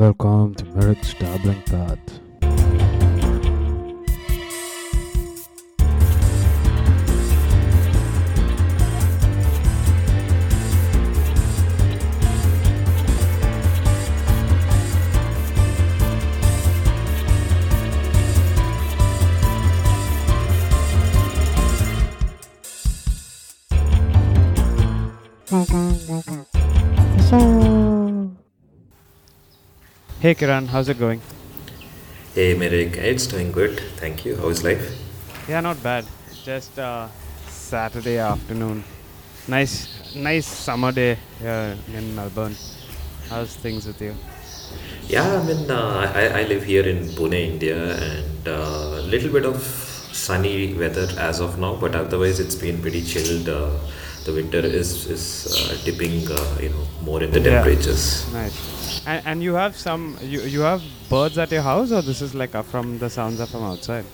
Welcome to Meyrick's Dabbling Path. Hey Kiran, how's it going? Hey Meyrick, it's doing good. Thank you. How's life? Yeah, not bad. Just uh, Saturday afternoon. Nice, nice summer day here in Melbourne. How's things with you? Yeah, I mean, uh, I, I live here in Pune, India, and a uh, little bit of sunny weather as of now, but otherwise it's been pretty chilled. Uh, the winter is is uh, dipping, uh, you know, more in the Yeah. temperatures. Nice. And, and you have some, you, you have birds at your house, or this is like uh, from the sounds are from outside?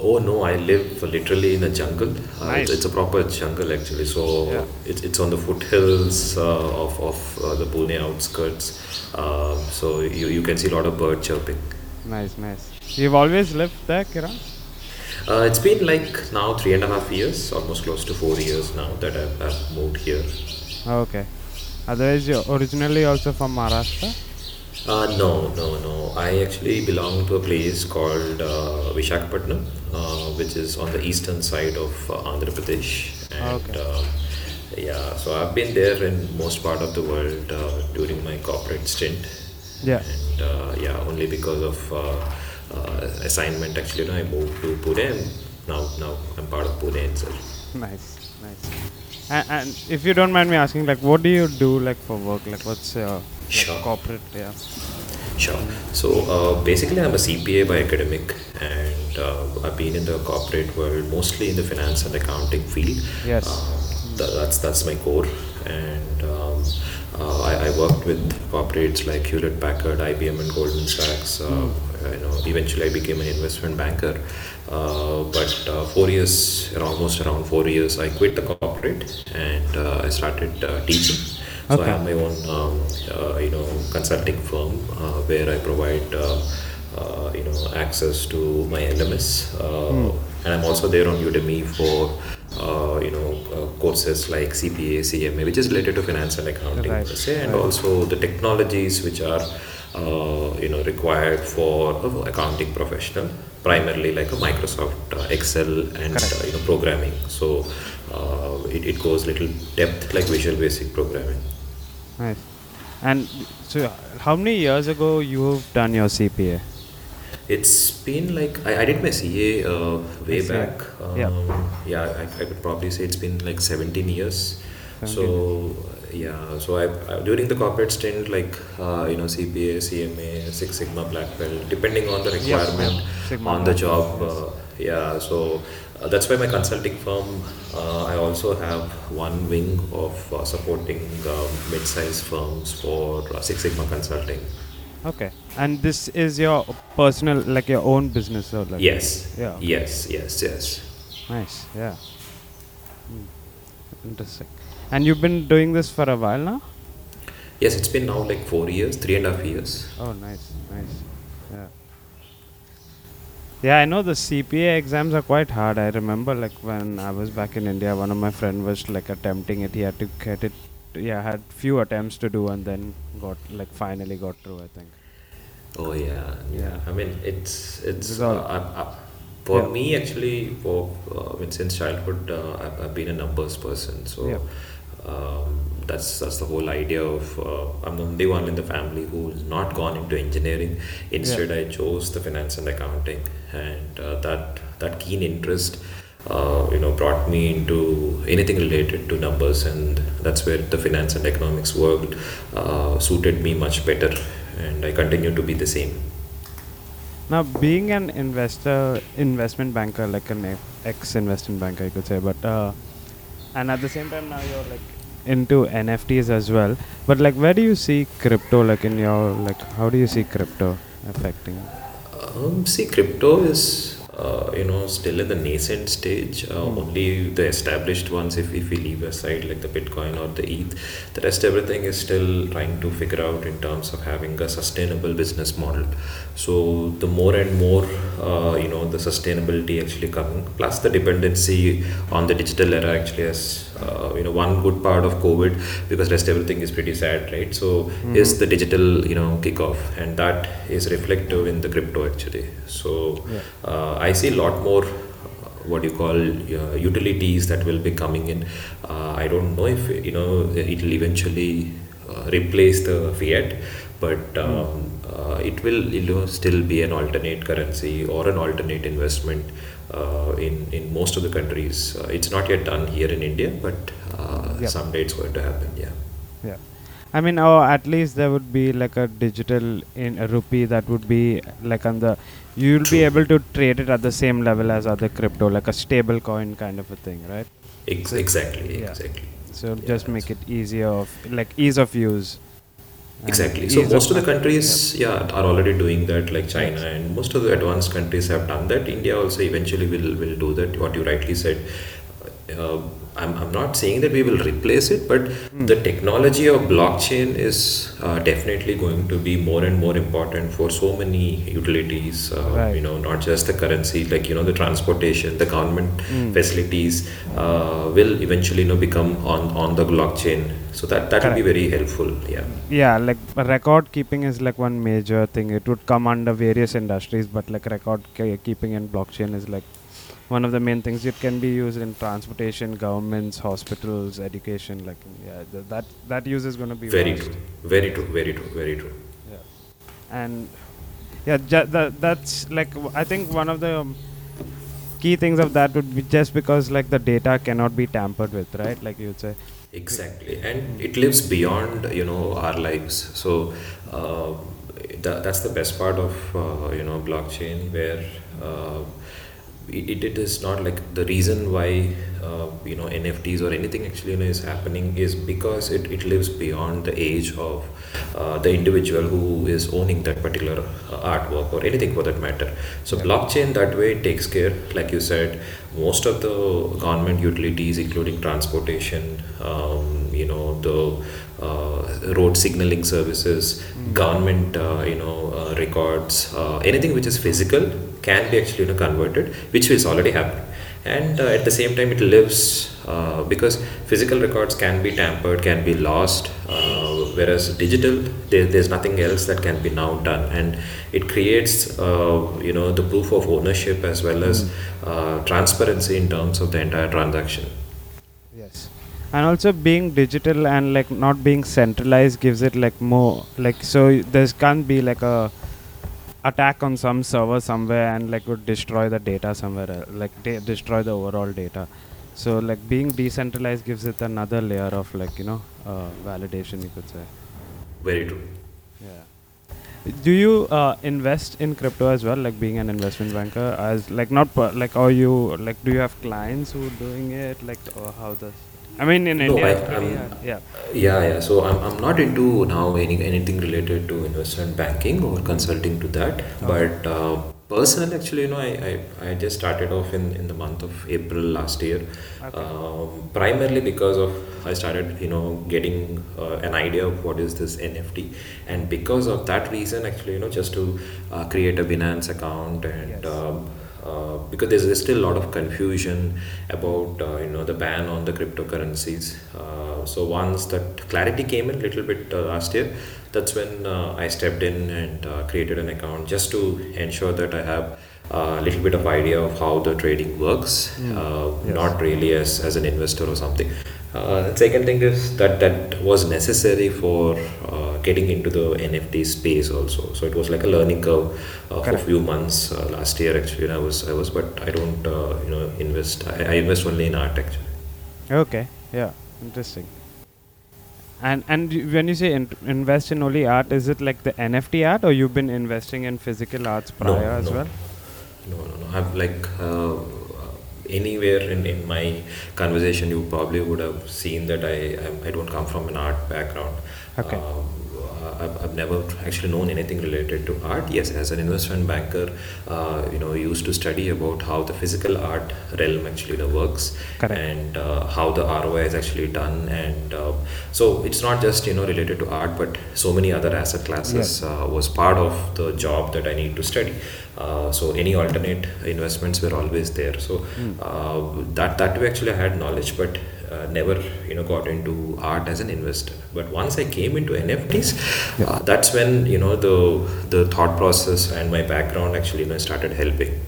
Oh no, I live literally in a jungle. Uh, Nice. it's, a proper jungle actually. So Yeah. it's, it's on the foothills uh, of, of uh, the Pune outskirts. Uh, so you, you can see a lot of bird chirping. Nice, nice. You've always lived there, Kiran? Uh, it's been like now three and a half years, almost close to four years now that I've, I've moved here. Okay. Otherwise, you're originally also from Maharashtra? Uh, no, no, no. I actually belong to a place called uh, Vishakhapatnam, uh, which is on the eastern side of uh, Andhra Pradesh. And Okay. um, yeah, so I've been there in most part of the world uh, during my corporate stint. Yeah. And uh, yeah, only because of uh, uh, assignment, actually, you know, I moved to Pune and now, now I'm part of Pune itself. Nice, nice. And, and if you don't mind me asking, like, what do you do, like, for work? Like, what's your like, Sure. corporate? Yeah. Sure. So uh, basically, I'm a CPA by academic, and uh, I've been in the corporate world mostly in the finance and accounting field. Yes. Uh, th- that's that's my core, and um, uh, I, I worked with corporates like Hewlett Packard, IBM, and Goldman Sachs. Uh, You know, eventually I became an investment banker. Uh, but uh, four years, almost around four years, I quit the corporate and uh, I started uh, teaching. So Okay. I have my own, um, uh, you know, consulting firm uh, where I provide, uh, uh, you know, access to my LMS, uh, and I'm also there on Udemy for, uh, you know, uh, courses like CPA, CMA, which is related to finance and accounting Right, per se, and right. also the technologies which are, uh, you know, required for a accounting professional, primarily like a Microsoft uh, Excel and uh, you know programming. So uh, it, it goes little depth like Visual Basic programming. Nice. And so, how many years ago you've done your CPA? It's been like I, I did my CA uh, way CA. back. Um, Yeah. yeah, I, I could probably say it's been like 17 years. 17 So yeah, so I, I during the corporate stint, like uh, you know CPA, CMA, Six Sigma, Black Belt, depending on the requirement. Sigma, on the job. Uh, yeah, so uh, that's why my consulting firm. Uh, I also have one wing of uh, supporting um, mid-sized firms for uh, Six Sigma consulting. Okay. And this is your personal, like your own business, or like? Yes. Yeah. Yes. Yes. Yes. Nice. Yeah. Hmm. Interesting. And you've been doing this for a while now? Yes, it's been now like four years, three and a half years. Oh, nice, nice. Yeah. Yeah, I know the CPA exams are quite hard. I remember, like when I was back in India, one of my friend was like attempting it. He had to get it. Yeah, had few attempts to do, and then got like finally got through. I think. Oh yeah, yeah. Yeah. I mean, it's it's uh, I, I, for Yeah. me actually. For uh, I mean, since childhood, uh, I've, I've been a numbers person. So Yeah. Um, that's that's the whole idea of. Uh, I'm the only one in the family who's not gone into engineering. Instead, I chose the finance and accounting, and uh, that that keen interest. Uh, you know, brought me into anything related to numbers, and that's where the finance and economics worked uh, suited me much better, and I continue to be the same. Now, being an investor, investment banker, like an ex investment banker, I could say, but uh, and at the same time now you're like into NFTs as well. But like, where do you see crypto? Like in your like, how do you see crypto affecting? Um, see, crypto is uh, you know still in the nascent stage. Uh, Mm. Only the established ones, if, if we leave aside like the Bitcoin or the ETH, the rest everything is still trying to figure out in terms of having a sustainable business model. So the more and more uh, you know the sustainability actually coming, plus the dependency on the digital era actually has uh, you know one good part of COVID because rest everything is pretty sad, right? So Mhm. is the digital you know kickoff, and that is reflective in the crypto actually. So Yeah. uh, I see a lot more uh, what you call uh, utilities that will be coming in. Uh, I don't know if you know it will eventually uh, replace the fiat, but um, uh, it will you know, still be an alternate currency or an alternate investment uh, in in most of the countries. Uh, it's not yet done here in India, but uh, Yep. someday it's going to happen. Yeah. Yeah. I mean, or at least there would be like a digital in a rupee that would be like on the. You'll be able to trade it at the same level as other crypto, like a stable coin kind of a thing, right? Ex- exactly. Yeah. Exactly. So Yeah, just make it easier of like ease of use. Exactly. So most of the countries, yeah, are already doing that, like China, and most of the advanced countries have done that. India also eventually will will do that. What you rightly said. Uh, I'm, I'm not saying that we will replace it, but Hmm. the technology of blockchain is uh, definitely going to be more and more important for so many utilities. Uh, Right. You know, not just the currency, like you know, the transportation, the government Mm. facilities uh, will eventually you know become on on the blockchain. So that that will be very helpful. Yeah. Yeah, like record keeping is like one major thing. It would come under various industries, but like record keeping in blockchain is like one of the main things. It can be used in transportation, governments, hospitals, education. Like yeah, th- that that use is going to be Very vast. true. Very true. Very true. Very true. Yeah, and yeah, ju- that that's like w- I think one of the um, key things of that would be just because like the data cannot be tampered with, right? Like you'd say. Exactly, and it lives beyond you know our lives. So uh, tha- that's the best part of uh, you know blockchain, where uh, it, it is not like the reason why uh, you know NFTs or anything actually you know, is happening is because it, it lives beyond the age of uh, the individual who is owning that particular uh, artwork or anything for that matter. So Yeah. blockchain that way takes care, like you said, most of the government utilities, including transportation, um, you know, the road signaling services, Mm. government, uh, you know, uh, records, uh, anything which is physical can be actually you know, converted, which is already happening. And uh, at the same time, it lives uh, because physical records can be tampered, can be lost, uh, whereas digital, there, there's nothing else that can be now done, and it creates, uh, you know, the proof of ownership as well as uh, transparency in terms of the entire transaction. And also being digital and like not being centralized gives it like more like so there can't be like a attack on some server somewhere and like would destroy the data somewhere else, like de- destroy the overall data. So like being decentralized gives it another layer of like you know uh, validation you could say. Very true. Yeah. Do you uh, invest in crypto as well, like being an investment banker? As like not per, like are you like do you have clients who are doing it like or how does? I mean in No, India, I, I'm, yeah. Yeah, yeah. So I'm, I'm not into now any anything related to investment banking or consulting to that. But uh, personally, actually, you know, I, I, I just started off in, in the month of April last year. Okay. Um, primarily because of I started, you know, getting uh, an idea of what is this NFT, and because of that reason, actually, you know, just to uh, create a Binance account and. Yes. Um, uh, because there's, there's still a lot of confusion about uh, you know the ban on the cryptocurrencies. Uh, so once that clarity came in a little bit uh, last year, that's when uh, I stepped in and uh, created an account just to ensure that I have a little bit of idea of how the trading works, Mm. Yes. not really as, as an investor or something. Uh, the second thing is that that was necessary for uh, getting into the NFT space also. So it was like a learning curve uh, for a few months uh, last year. Actually, I was I was, but I don't uh, you know invest. I, I invest only in art actually. Okay. Yeah. Interesting. And and when you say in- invest in only art, is it like the NFT art, or you've been investing in physical arts No, prior as no. well? No, no, no. I'm like uh, anywhere in, in my conversation, you probably would have seen that I I'm, I don't come from an art background. Okay. Um, I've, I've never actually known anything related to art. Yes, as an investment banker, uh, you know, used to study about how the physical art realm actually you know, works Correct. and uh, how the ROI is actually done. And uh, so it's not just you know related to art, but so many other asset classes uh, was part of the job that I need to study. Uh, so any alternate investments were always there. So uh, that that way actually I had knowledge, but uh, never you know got into art as an investor. But once I came into NFTs, uh, that's when you know the the thought process and my background actually you know started helping.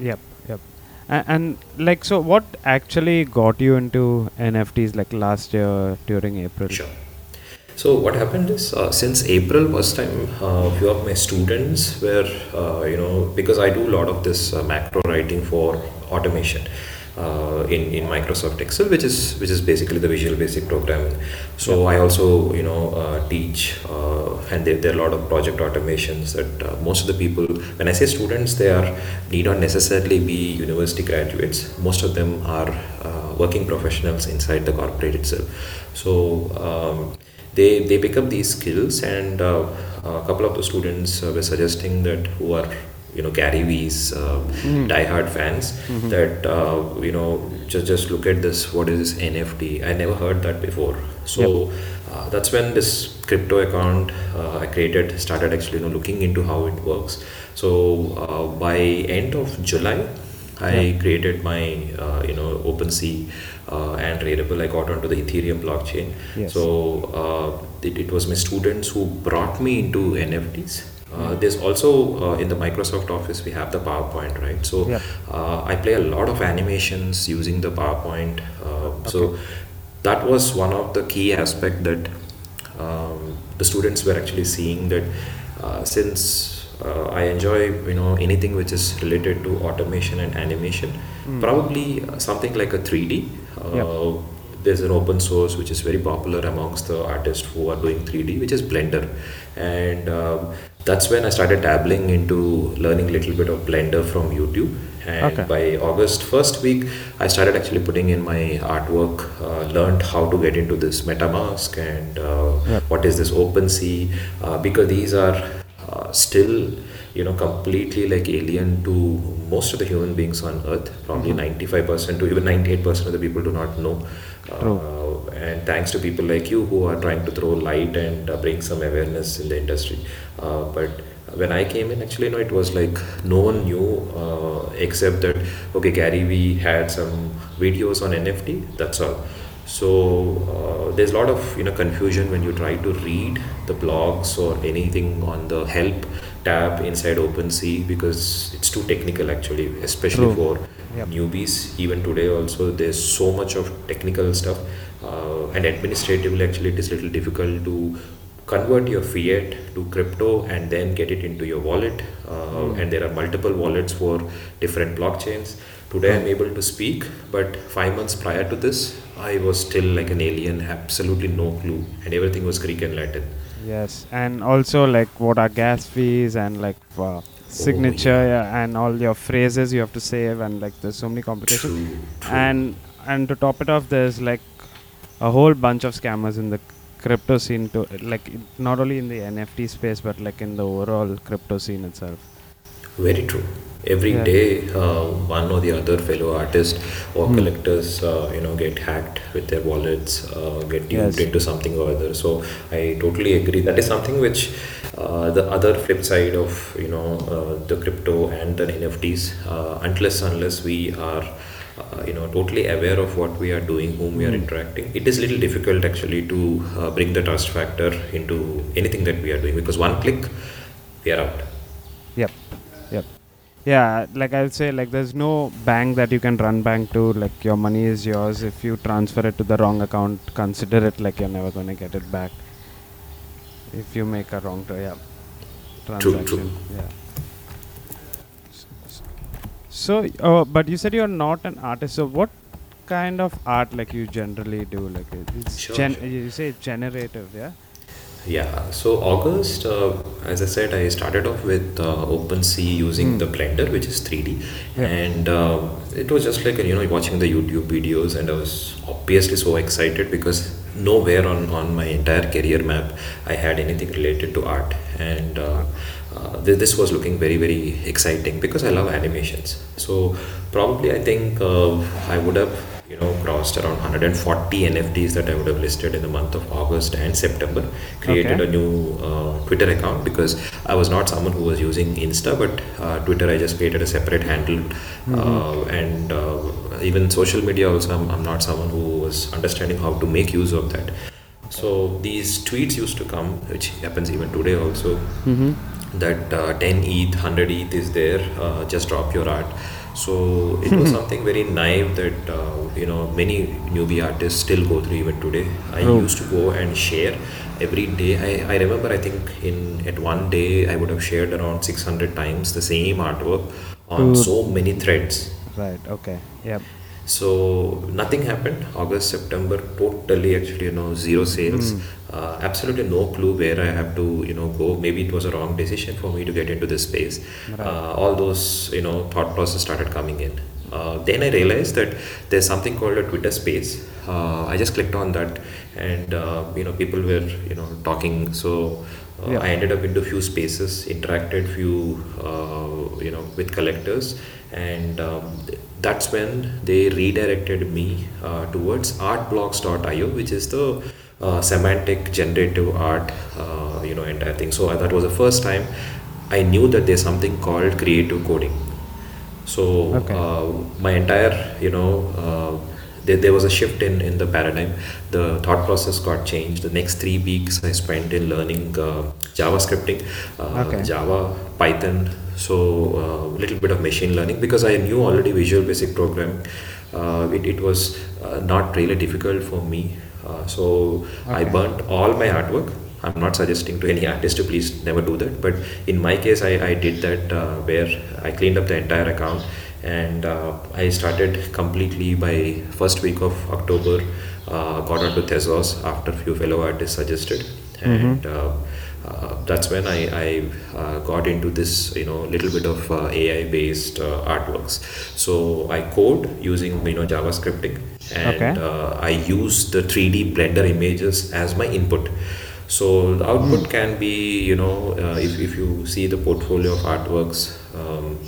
Yep, yep. And, and like, so what actually got you into NFTs like last year during April? Sure. So what happened is uh, since April first time, uh, a few of my students were uh, you know because I do a lot of this uh, macro writing for automation. Uh, in, in Microsoft Excel, which is which is basically the Visual Basic programming. So I also you know uh, teach, uh, and there, there are a lot of project automations that uh, most of the people. When I say students, they are need not necessarily be university graduates. Most of them are uh, working professionals inside the corporate itself. So um, they they pick up these skills, and uh, a couple of the students were suggesting that who are you know Gary Vee's uh, diehard fans that uh, you know just just look at this what is this NFT I never heard that before so uh, that's when this crypto account uh, I created started actually you know looking into how it works so uh, by end of July I created my uh, you know OpenSea uh, and Rarible. I got onto the Ethereum blockchain. Yes. So uh, it, it was my students who brought me into NFTs. Uh, there's also uh, in the Microsoft Office we have the PowerPoint, right? So Yeah. uh, I play a lot of animations using the PowerPoint. Uh, So that was one of the key aspect that um, the students were actually seeing that uh, since uh, I enjoy you know anything which is related to automation and animation, probably uh, something like a 3D. Uh, Yep. There's an open source which is very popular amongst the artists who are doing 3D, which is Blender, and um, that's when I started dabbling into learning a little bit of Blender from YouTube. And Okay. by August first week, I started actually putting in my artwork, uh, learned how to get into this MetaMask and uh, Yep. what is this OpenSea, uh, because these are uh, still, you know, completely like alien to most of the human beings on Earth. Probably 95% to even 98% of the people do not know. True. Uh, and thanks to people like you who are trying to throw light and uh, bring some awareness in the industry. Uh, but when I came in, actually, no, it was like no one knew uh, except that okay, Gary Vee had some videos on NFT. That's all. So uh, there's a lot of you know confusion when you try to read the blogs or anything on the help tab inside OpenSea because it's too technical actually, especially True. for Yep. newbies. Even today, also there's so much of technical stuff, uh, and administratively actually it is a little difficult to convert your fiat to crypto and then get it into your wallet. Uh, And there are multiple wallets for different blockchains. Today I'm able to speak, but five months prior to this, I was still like an alien, absolutely no clue, and everything was Greek and Latin. Yes, and also like what are gas fees and like uh, signature yeah, and all your phrases you have to save and like there's so many complications. True, true. And and to top it off, there's like a whole bunch of scammers in the crypto scene to like not only in the NFT space but like in the overall crypto scene itself. Very true. Every Yeah. day, uh, one or the other fellow artist or Hmm. collectors, uh, you know, get hacked with their wallets, uh, get duped Yes. into something or other. So I totally agree. That is something which uh, the other flip side of you know uh, the crypto and the NFTs, uh, unless unless we are. Uh, you know, totally aware of what we are doing, whom we are Hmm. interacting. It is little difficult actually to uh, bring the trust factor into anything that we are doing because one click, we are out. Yeah, like I'll say, like there's no bank that you can run bank to. Like your money is yours. If you transfer it to the wrong account, consider it like you're never gonna get it back. If you make a wrong, tra- yeah, transaction. true. Yeah. So, uh, but you said you're not an artist. So, what kind of art like you generally do? Like it's Sure, gen- sure. you say generative, yeah. Yeah, so August, uh, as I said, I started off with uh, OpenSea using Hmm. the Blender, which is 3D, Yeah. and um, it was just like you know watching the YouTube videos, and I was obviously so excited because nowhere on, on my entire career map I had anything related to art, and uh, uh, th- this was looking very very exciting because I love animations. So probably I think uh, I would have you know crossed around 140 NFTs that I would have listed in the month of August and September. Created Okay. a new uh, Twitter account because I was not someone who was using Insta, but uh, Twitter I just created a separate handle, uh, and uh, even social media also I'm, I'm not someone who was understanding how to make use of that. So these tweets used to come, which happens even today also Mm-hmm. that uh, 10 ETH, 100 ETH is there, uh, just drop your art. So it was something very naive that uh, you know many newbie artists still go through even today. I True. used to go and share every day. I, I remember I think in at one day I would have shared around 600 times the same artwork on so many threads. Right. Okay. Yep. So nothing happened. August, September, totally actually, you know, zero sales. Mm. Uh, absolutely no clue where I have to, you know, go. Maybe it was a wrong decision for me to get into this space. Right. Uh, all those, you know, thought process started coming in. Uh, then I realized that there's something called a Twitter Space. Uh, I just clicked on that, and uh, you know, people were, you know, talking. So uh, Yeah. I ended up into few spaces, interacted few, uh, you know, with collectors, and um, th- that's when they redirected me uh, towards artblocks.io, which is the uh, semantic generative art, uh, you know, entire thing. So that was the first time I knew that there's something called creative coding. So Okay. uh, my entire, you know, uh, there, there was a shift in, in the paradigm. The thought process got changed. The next three weeks I spent in learning uh, JavaScripting, uh, Okay. Java, Python, so a little bit of machine learning because I knew already Visual Basic programming. Uh, it, it was uh, not really difficult for me. Uh, so I burnt all my artwork. I'm not suggesting to any artist to please never do that, but in my case, I, I did that uh, where I cleaned up the entire account and uh, I started completely by first week of October. Uh, got onto Tezos after few fellow artists suggested, and uh, that's when I, I uh, got into this you know little bit of uh, AI based uh, artworks. So I code using you know JavaScripting and Okay. uh, I use the 3D Blender images as my input. So the output can be, you know, uh, if, if you see the portfolio of artworks, um,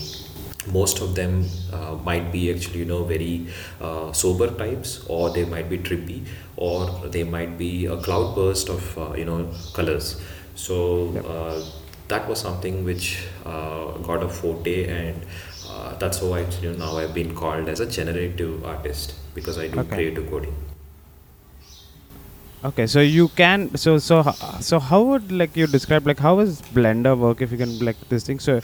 most of them uh, might be actually, you know, very uh, sober types, or they might be trippy, or they might be a cloudburst of, uh, you know, colors. So Yep. uh, that was something which uh, got a forte, and uh, that's how actually now I've been called as a generative artist because I do Okay. creative coding. Okay, so you can so so so how would like you describe like how does Blender work if you can like this thing so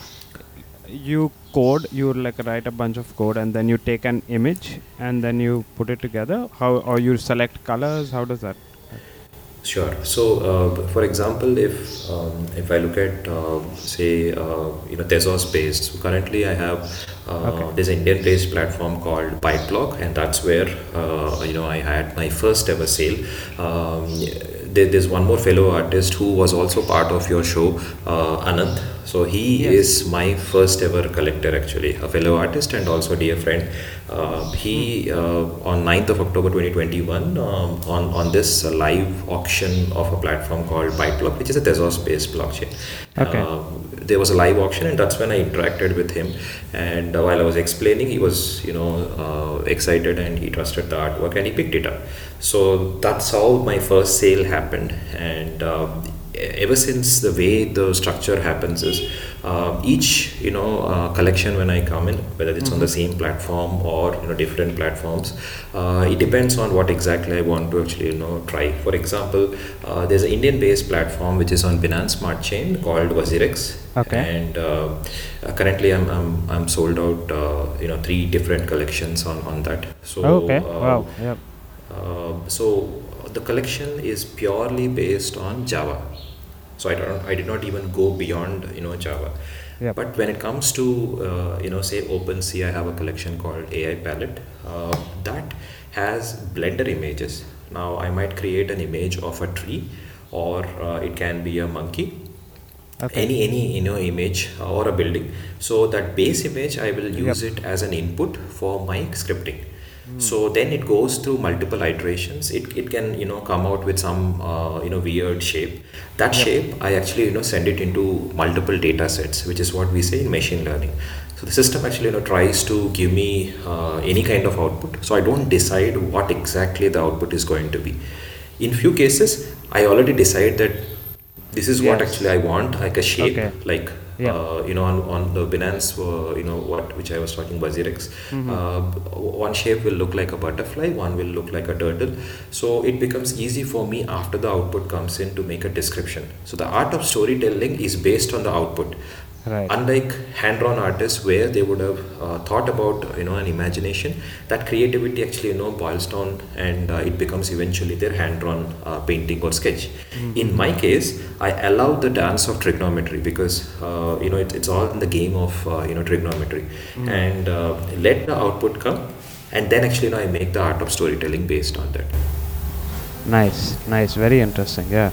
you code you like write a bunch of code and then you take an image and then you put it together how or you select colors how does that Sure. So, uh, for example, if um, if I look at uh, say uh, you know Tezos based, so currently I have uh, Okay. this Indian based platform called ByteBlock, and that's where uh, you know I had my first ever sale. Um, there's one more fellow artist who was also part of your show, uh, Anand. So he Yes. is my first ever collector actually, a fellow artist and also dear friend. Uh, he uh, on 9th of October 2021 um, on on this uh, live auction of a platform called ByteBlock, which is a Tezos based blockchain. Okay. Uh, there was a live auction and that's when I interacted with him. And uh, while I was explaining, he was you know uh, excited and he trusted the artwork and he picked it up. So that's how my first sale happened and. Ever since the way the structure happens is uh, each you know uh, collection when I come in whether it's on the same platform or you know different platforms uh, it depends on what exactly I want to actually you know try. For example uh, there's an Indian based platform which is on Binance Smart Chain called WazirX. Okay. and uh, uh, currently I'm, I'm, I'm sold out uh, you know three different collections on, on that. So okay. uh, wow. Yeah. um, so the collection is purely based on Java. So I don't, I did not even go beyond you know Java. Yep. But when it comes to uh, you know say OpenSea, I have a collection called AI Palette uh, that has Blender images. Now I might create an image of a tree, or uh, it can be a monkey, okay any any you know image or a building so that base image i will use it as an input for my scripting So then it goes through multiple iterations. It, it can you know come out with some uh, you know weird shape. That Yep. shape I actually you know send it into multiple data sets, which is what we say in machine learning. So the system actually you know tries to give me uh, any kind of output. So I don't decide what exactly the output is going to be. In few cases, I already decide that this is what actually I want, like a shape, Okay. like Yeah. uh, you know on, on the Binance, uh, you know what which I was talking WazirX. Mhm. Uh, one shape will look like a butterfly, one will look like a turtle. So it becomes easy for me after the output comes in to make a description. So the art of storytelling is based on the output. Right. Unlike hand-drawn artists, where they would have uh, thought about you know an imagination, that creativity actually you know boils down and uh, it becomes eventually their hand-drawn uh, painting or sketch. In my case, I allow the dance of trigonometry because uh, you know it, it's all in the game of uh, you know trigonometry, and uh, let the output come, and then actually you know I make the art of storytelling based on that. Nice, nice, very interesting. Yeah.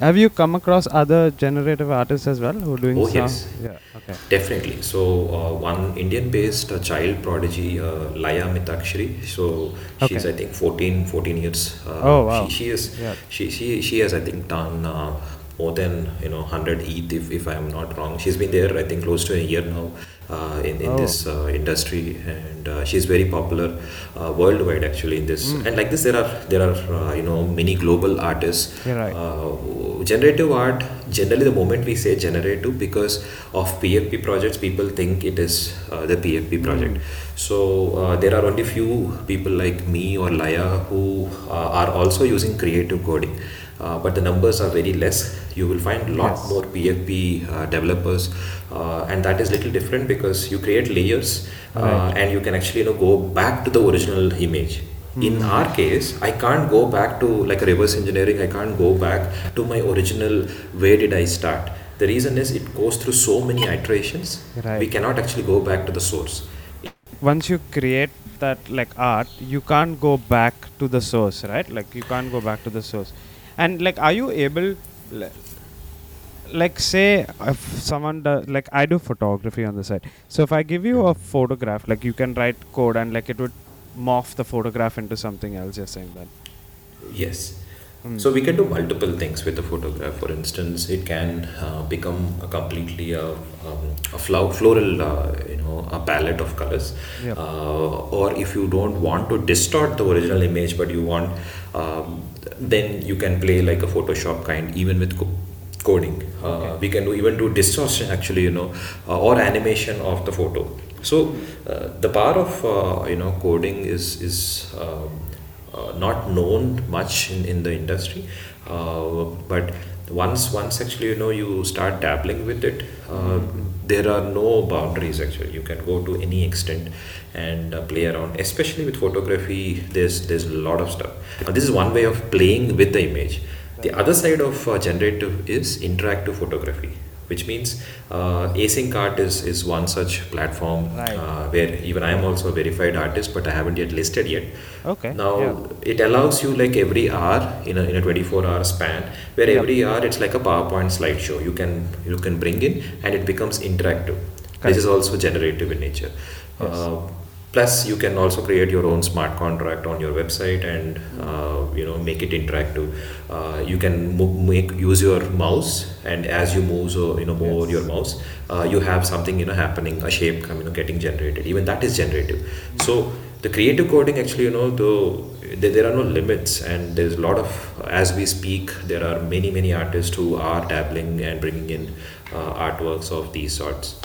Have you come across other generative artists as well who are doing Oh, yes. Yeah. Okay. Definitely. So, uh, one Indian-based uh, child prodigy, uh, Laya Mathikshara. So, she's Okay. I think 14, 14 years. Uh, Oh, wow. She, she is. Yeah. She, she she has I think done uh, more than you know 100 ETH if, if I am not wrong. She's been there I think close to a year now uh, in in Oh. this uh, industry, and uh, she's very popular uh, worldwide actually in this. Mm. And like this, there are there are uh, you know many global artists. You're right. Uh, generative art generally the moment we say generative because of PFP projects, people think it is uh, the PFP project. So uh, there are only few people like me or Laya who uh, are also using creative coding. Uh, but the numbers are very less. You will find a lot Yes. more PFP uh, developers, uh, and that is little different because you create layers, uh, Right. and you can actually you know go back to the original image. In our case, I can't go back to like reverse engineering. I can't go back to my original. Where did I start? The reason is it goes through so many iterations. Right. We cannot actually go back to the source. Once you create that like art, you can't go back to the source, right? Like you can't go back to the source. And like, are you able? Li- Like, say if someone does, like I do photography on the side. So if I give you a photograph, like you can write code and like it would morph the photograph into something else. You're saying that. Yes. Mm. So we can do multiple things with the photograph. For instance, it can uh, become a completely a, um, a flo- floral, uh, you know, a palette of colors. Yep. Uh, or if you don't want to distort the original image, but you want, um, then you can play like a Photoshop kind, even with co- coding. Uh, Okay. We can do even do distortion actually, you know, uh, or animation of the photo. So uh, the power of uh, you know coding is is um, uh, not known much in, in the industry, uh, but once once actually you know you start dabbling with it, uh, there are no boundaries actually. You can go to any extent and uh, play around. Especially with photography, there's there's a lot of stuff. This is one way of playing with the image. The other side of uh, generative is interactive photography, which means uh, async art is, is one such platform Right. uh, where even I am also a verified artist, but I haven't yet listed yet. Okay. Now yeah. it allows you like every hour in a, in a 24 hour span, where Yep. every hour it's like a PowerPoint slideshow. You can you can bring in and it becomes interactive. Correct. This is also generative in nature. Yes. Uh, plus you can also create your own smart contract on your website and uh, you know make it interactive uh, you can mo- make use your mouse and as you move so you know move Yes. your mouse uh, you have something you know happening a shape you know getting generated even that is generative so the creative coding actually you know though there, there are no limits and there's a lot of as we speak there are many many artists who are dabbling and bringing in uh, artworks of these sorts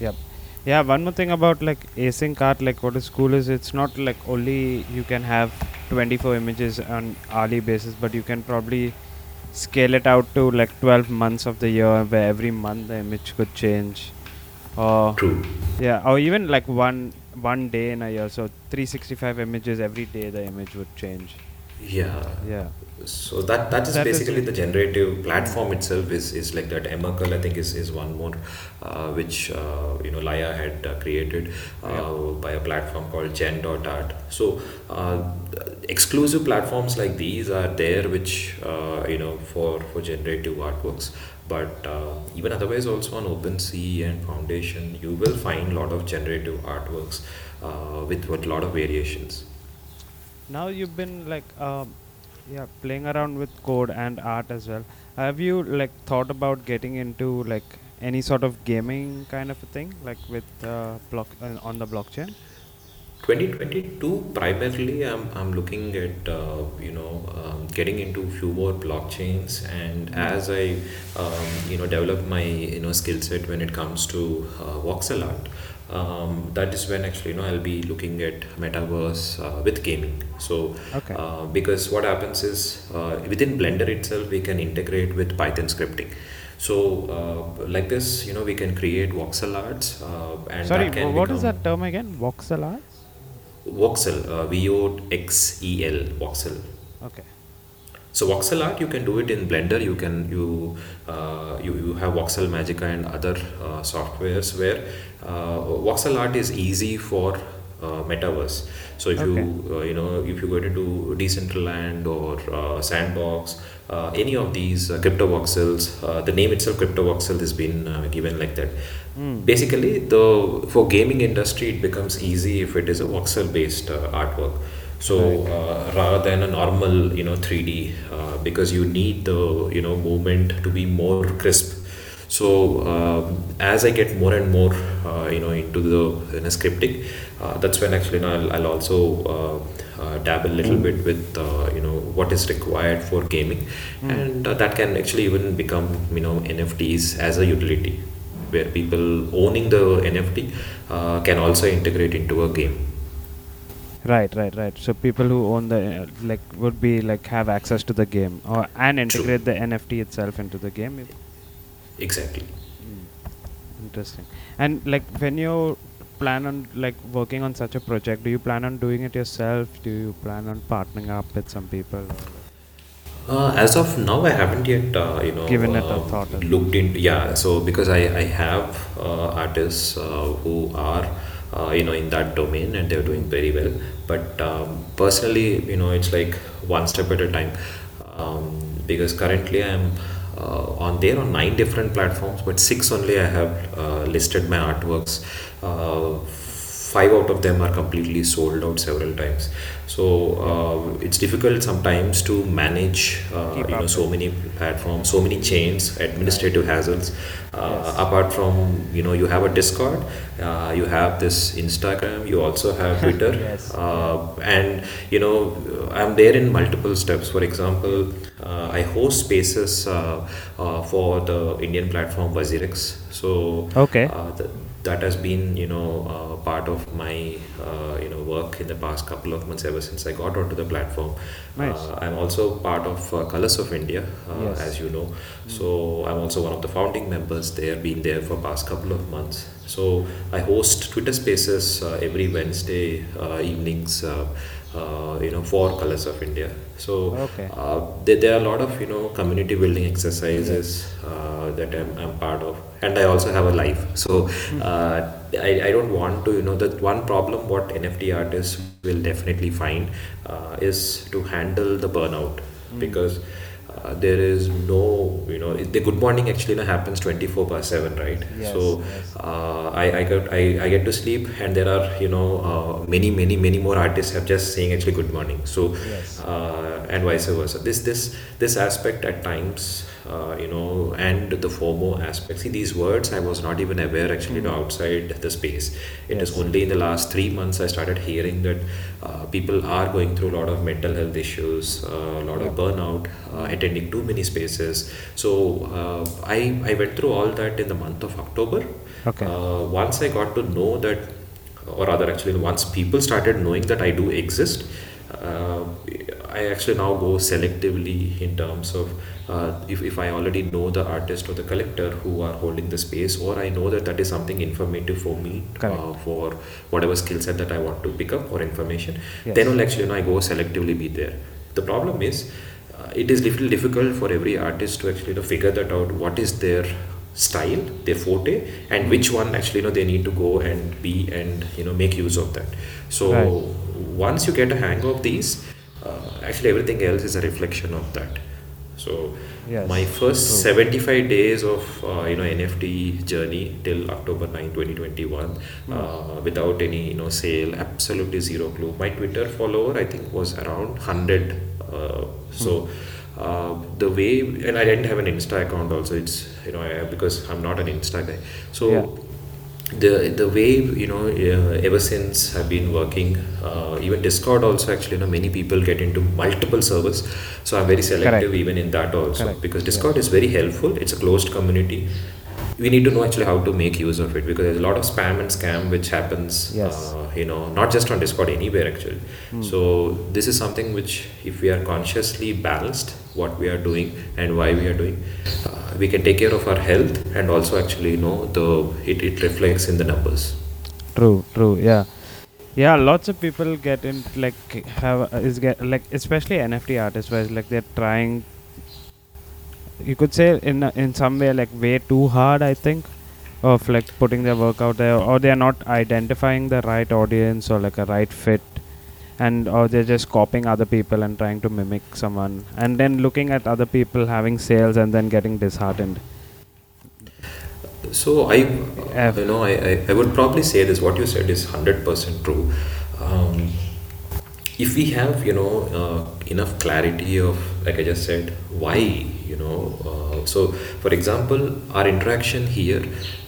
Yep. Yeah, one more thing about like async art, like what is cool is it's not like only you can have 24 images on hourly basis, but you can probably scale it out to like 12 months of the year where every month the image could change. Or true yeah, or even like one one day in a year. So 365 images every day the image would change. yeah Yeah. So that that is That is basically it. the generative platform itself is, is like that. Emercle I think is, is one more uh, which uh, you know Laya had uh, created uh, Yeah. by a platform called Gen.art. So uh, exclusive platforms like these are there which uh, you know for for generative artworks. But uh, even otherwise also on OpenSea and Foundation you will find a lot of generative artworks uh, with with a lot of variations. now you've been like um yeah playing around with code and art as well. Have you like thought about getting into like any sort of gaming kind of a thing like with uh, block uh, on the blockchain? 2022 primarily I'm, I'm looking at uh, you know um, getting into few more blockchains and as I um, you know develop my you know skill set when it comes to uh, voxel art um, that is when actually you know I'll be looking at metaverse uh, with gaming. So okay. uh, because what happens is uh, within blender itself we can integrate with python scripting. So uh, like this you know we can create voxel arts uh, and sorry that can wh- what is that term again? Voxel art voxel uh, v-o-x-e-l voxel. Okay so voxel art you can do it in blender. You can you uh, you, you have voxel magica and other uh, softwares where uh, voxel art is easy for uh, metaverse. So if okay. you uh, you know if you go into decentraland or uh, sandbox uh, any of these uh, crypto voxels uh, the name itself crypto voxel has been uh, given like that. Mm. basically the for gaming industry it becomes easy if it is a voxel based uh, artwork so right. uh, rather than a normal you know 3d uh, because you need the you know movement to be more crisp. So um, as i get more and more uh, you know into the you know, scripting uh, that's when actually you know, I'll, I'll also uh, uh, dabble a little bit with uh, you know what is required for gaming. Mm. and uh, that can actually even become you know nfts as a utility where people owning the nft uh, can also integrate into a game right right right. So people who own the uh, like would be like have access to the game or and true. integrate the nft itself into the game exactly. Mm. interesting. And like when you plan on like working on such a project do you plan on doing it yourself? Do you plan on partnering up with some people? Uh, as of now, I haven't yet, uh, you know, given it a uh, thought looked into. Yeah, so because I I have uh, artists uh, who are, uh, you know, in that domain and they're doing very well. But um, personally, you know, it's like one step at a time. Um, because currently I'm uh, on there on nine different platforms, but six only I have uh, listed my artworks. Five out of them are completely sold out several times. So uh, it's difficult sometimes to manage uh, you know so many platforms so many chains administrative hassles uh, yes. apart from you know you have a discord uh, you have this instagram you also have twitter. Yes. Uh, and you know i'm there in multiple steps. For example uh, i host spaces uh, uh, for the indian platform WazirX. so okay. uh, th- that has been you know uh, part of my uh, you know work in the past couple of months ever since I got onto the platform. nice Uh, I'm also part of uh, Colors of India, uh, yes as you know. mm. So I'm also one of the founding members there, been there for past couple of months. So I host Twitter Spaces uh, every Wednesday uh, evenings. Uh, uh, you know, for Colors of India. So okay uh, there, there are a lot of you know community building exercises uh, that I'm, I'm part of, and I also have a life. So mm. uh, I, I don't want to you know the one problem what NFT artists will definitely find uh, is to handle the burnout. Mm. because uh, there is no you know the good morning actually know, happens 24 by 7 right? Yes so yes. uh, I, I get I, I get to sleep and there are you know uh, many many many more artists have just saying actually good morning. So yes. uh, and vice versa. This this this aspect at times uh, you know and the FOMO aspect. See these words I was not even aware actually mm. outside the space. It is yes. only in the last three months I started hearing that uh, people are going through a lot of mental health issues uh, a lot of burnout uh, attending too many spaces. So uh, I, I went through all that in the month of October. Okay. Uh, once I got to know that, or rather, actually, once people started knowing that I do exist, uh, I actually now go selectively in terms of uh, if, if I already know the artist or the collector who are holding the space, or I know that that is something informative for me uh, for whatever skill set that I want to pick up or information, then yes will actually you know, I go selectively be there. The problem is, uh, it is little difficult for every artist to actually you know, figure that out. What is their style, their forte, and mm. which one actually you know they need to go and be and you know make use of that. right So once you get a hang of these, uh, actually everything else is a reflection of that. So Yes. my first True. 75 days of uh, you know NFT journey till October 9, 2021, Hmm. uh, without any you know sale, absolutely zero clue. My Twitter follower I think was around 100. Uh, so. Uh, the way and I didn't have an Insta account also. It's you know I, because I'm not an Insta guy. So Yeah. The the way you know uh, ever since I've been working uh, even Discord also actually you know many people get into multiple servers so I'm very selective Correct. even in that also Correct. because Discord is very helpful it's a closed community we need to know actually how to make use of it because there's a lot of spam and scam which happens Yes. uh, you know not just on Discord anywhere actually Hmm. so this is something which if we are consciously balanced what we are doing and why we are doing uh, we can take care of our health and also actually you know the it, it reflects in the numbers True, true, yeah, yeah. Lots of people get in like have is get like especially NFT artists where like they're trying. You could say in in some way like way too hard. I think of like putting their work out there, or they're not identifying the right audience or like a right fit, and or they're just copying other people and trying to mimic someone, and then looking at other people having sales and then getting disheartened. So I, F. you know, I, I, I would probably say this. What you said is hundred percent true. Um, if we have, you know, uh, enough clarity of, like I just said, why, you know, uh, so for example, our interaction here,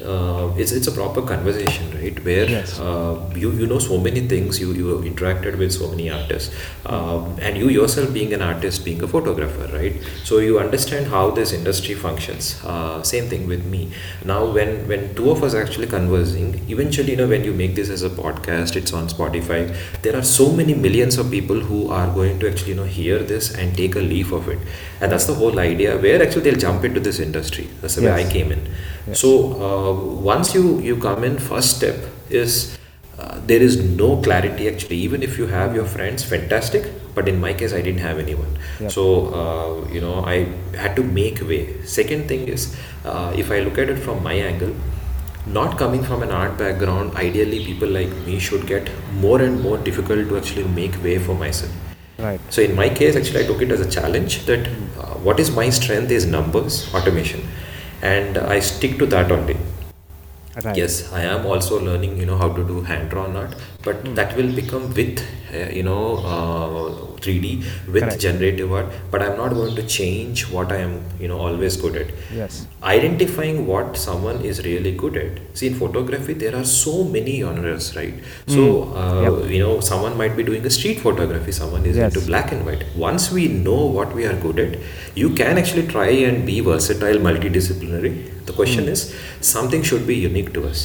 uh, it's it's a proper conversation, right? Where Yes. uh, you you know so many things, you you have interacted with so many artists, um, and you yourself being an artist, being a photographer, right? So you understand how this industry functions. Uh, same thing with me. Now, when when two of us are actually conversing, eventually, you know, when you make this as a podcast, it's on Spotify. There are so many millions of people who are going to actually you know hear this and take a leaf of it, and that's the whole idea. Where actually they'll jump into this industry. That's the way I came in. Yes. So uh, once you you come in, first step is uh, there is no clarity actually. Even if you have your friends, fantastic. But in my case, I didn't have anyone. Yep. So uh, you know, I had to make way. Second thing is, uh, if I look at it from my angle, not coming from an art background, ideally people like me should get more and more difficult to actually make way for myself. Right. So in my case, actually, I took it as a challenge that uh, what is my strength is numbers, automation, and I stick to that only. Right. Yes, I am also learning, you know, how to do hand-drawn art, but Hmm. that will become with, uh, you know, uh, 3D with Correct. generative art. But I'm not going to change what I am, you know, always good at Yes. identifying what someone is really good at see in photography there are so many genres right so uh, Yep. you know someone might be doing a street photography someone is Yes. into black and white once we know what we are good at you can actually try and be versatile multidisciplinary the question is something should be unique to us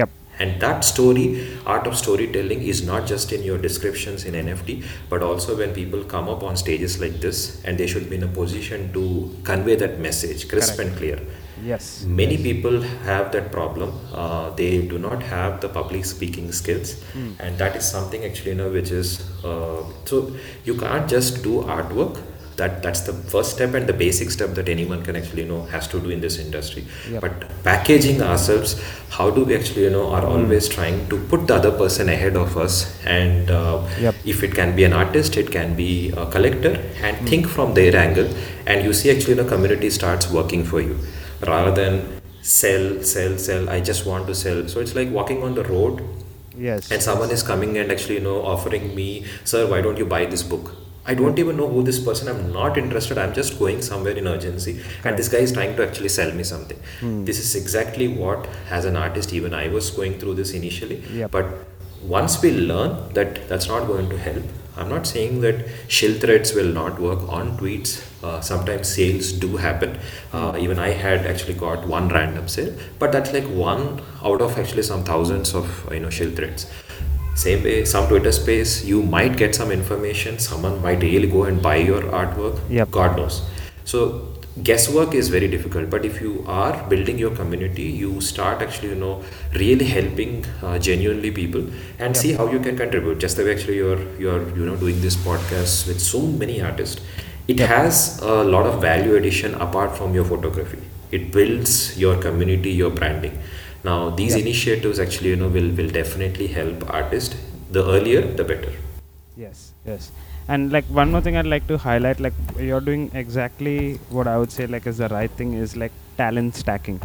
Yep. And that story art of storytelling is not just in your descriptions in nft but also when people come up on stages like this and they should be in a position to convey that message crisp Correct. and clear Yes. many people have that problem uh, they do not have the public speaking skills Hmm. and that is something actually you know which is uh, so you can't just do artwork that that's the first step and the basic step that anyone can actually you know has to do in this industry Yep. but packaging ourselves how do we actually you know are Hmm. always trying to put the other person ahead of us and uh, Yep. if it can be an artist it can be a collector and Hmm. think from their angle and you see actually the community starts working for you rather than sell sell sell i just want to sell so it's like walking on the road Yes. and someone is coming and actually you know offering me sir why don't you buy this book i don't even know who this person i'm not interested i'm just going somewhere in urgency. And this guy is trying to actually sell me something. Hmm. this is exactly what as an artist even i was going through this initially. Yep. but once we learn that that's not going to help i'm not saying that shill threads will not work on tweets uh, sometimes sales do happen. Uh, even i had actually got one random sale but that's like one out of actually some thousands of you know shill threads same way some twitter space you might get some information someone might really go and buy your artwork Yep. god knows. So guesswork is very difficult but if you are building your community you start actually you know really helping uh, genuinely people and see how you can contribute. Just the way actually you're you're you know doing this podcast with so many artists it Yep. has a lot of value addition apart from your photography. It builds your community your branding now these initiatives actually you know will will definitely help artists the earlier the better Yes, yes. And like one more thing I'd like to highlight, like you're doing exactly what I would say like is the right thing is like talent stacking.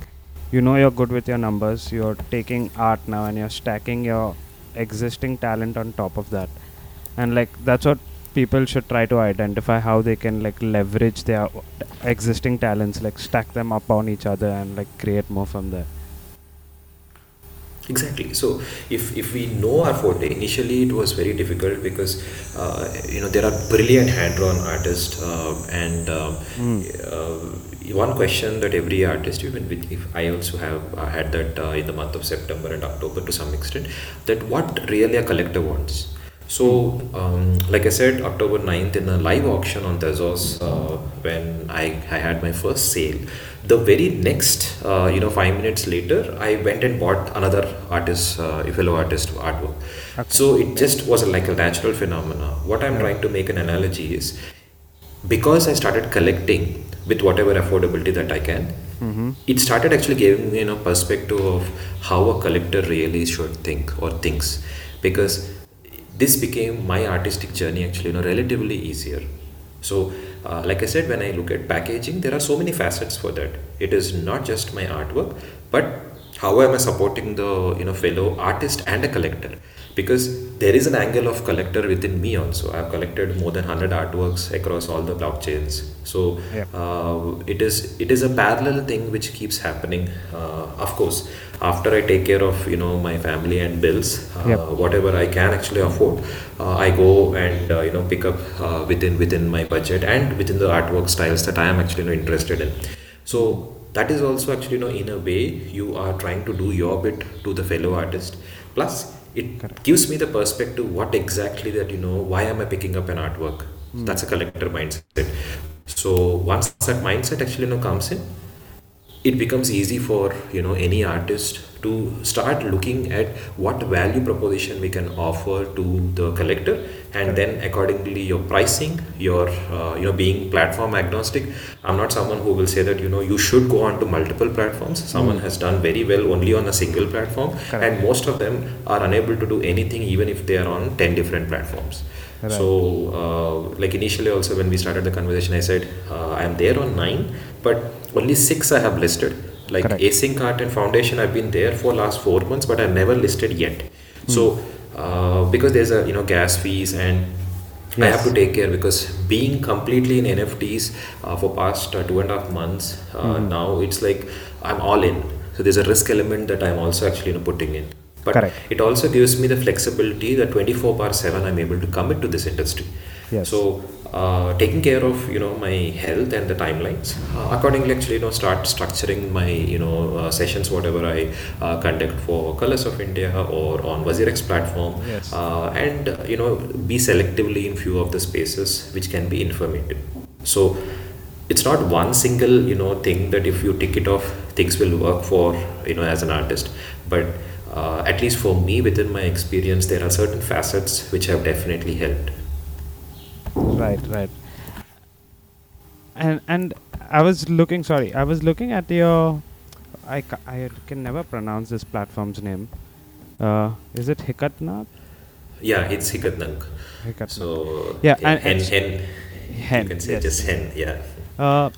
You know you're good with your numbers. You're taking art now and you're stacking your existing talent on top of that. And like that's what people should try to identify how they can like leverage their existing talents, like stack them up on each other and like create more from there. Exactly. So if, if we know our forte, initially it was very difficult because uh, you know there are brilliant hand-drawn artists uh, and um, Mm. uh, one question that every artist, even with if I also have uh, had that uh, in the month of September and October to some extent, that what really a collector wants. So, um, like I said, October 9th in a live auction on Tezos, uh, when I, I had my first sale, the very next, uh, you know, five minutes later, I went and bought another artist, uh, fellow artist artwork. Okay. So it just was like a natural phenomena. What I'm trying to make an analogy is because I started collecting with whatever affordability that I can, Mm-hmm. it started actually giving me you know perspective of how a collector really should think or thinks because this became my artistic journey actually you know relatively easier so uh, like i said when i look at packaging there are so many facets for that. It is not just my artwork but how am i supporting the you know fellow artist and a collector because there is an angle of collector within me also. I've collected more than 100 artworks across all the blockchains. So Yeah. uh, it is it is a parallel thing which keeps happening. Uh, of course after i take care of you know my family and bills uh, Yep. whatever i can actually afford uh, i go and uh, you know pick up uh, within within my budget and within the artwork styles that i am actually you know, interested in. So that is also actually you know in a way you are trying to do your bit to the fellow artist. Plus it Correct. gives me the perspective what exactly that you know why am i picking up an artwork? Hmm. That's a collector mindset. So once that mindset actually you know comes in it becomes easy for you know any artist to start looking at what value proposition we can offer to the collector and then accordingly your pricing your uh, you know being platform agnostic. I'm not someone who will say that you know you should go on to multiple platforms. Someone has done very well only on a single platform Correct. and most of them are unable to do anything even if they are on 10 different platforms. Right. so uh, like initially also when we started the conversation i said uh, i'm there on 9 but only 6 i have listed like Correct. async art and foundation i've been there for last 4 months but i've never listed yet so uh, because there's a you know gas fees and I have to take care because being completely in NFTs uh, for past uh, two and a half months uh, now it's like I'm all in. So there's a risk element that I'm also actually you know, putting in. But Correct. it also gives me the flexibility that 24 bar 7 I'm able to commit to this industry. Yes. So uh, taking care of you know my health and the timelines uh, accordingly actually you know start structuring my you know uh, sessions whatever I uh, conduct for Colors of India or on WazirX platform Yes. uh, and uh, you know be selectively in few of the spaces which can be informative. So it's not one single you know thing that if you tick it off things will work for you know as an artist but uh, at least for me within my experience there are certain facets which have definitely helped Right, right. And and I was looking. Sorry, I was looking at your. I, ca- I can never pronounce this platform's name. Uh, is it Hikatnath? yeah it's Hic et Nunc Hikatnath. so Yeah, and hen, hen, Hen, you can say yes. just hen yeah Uh,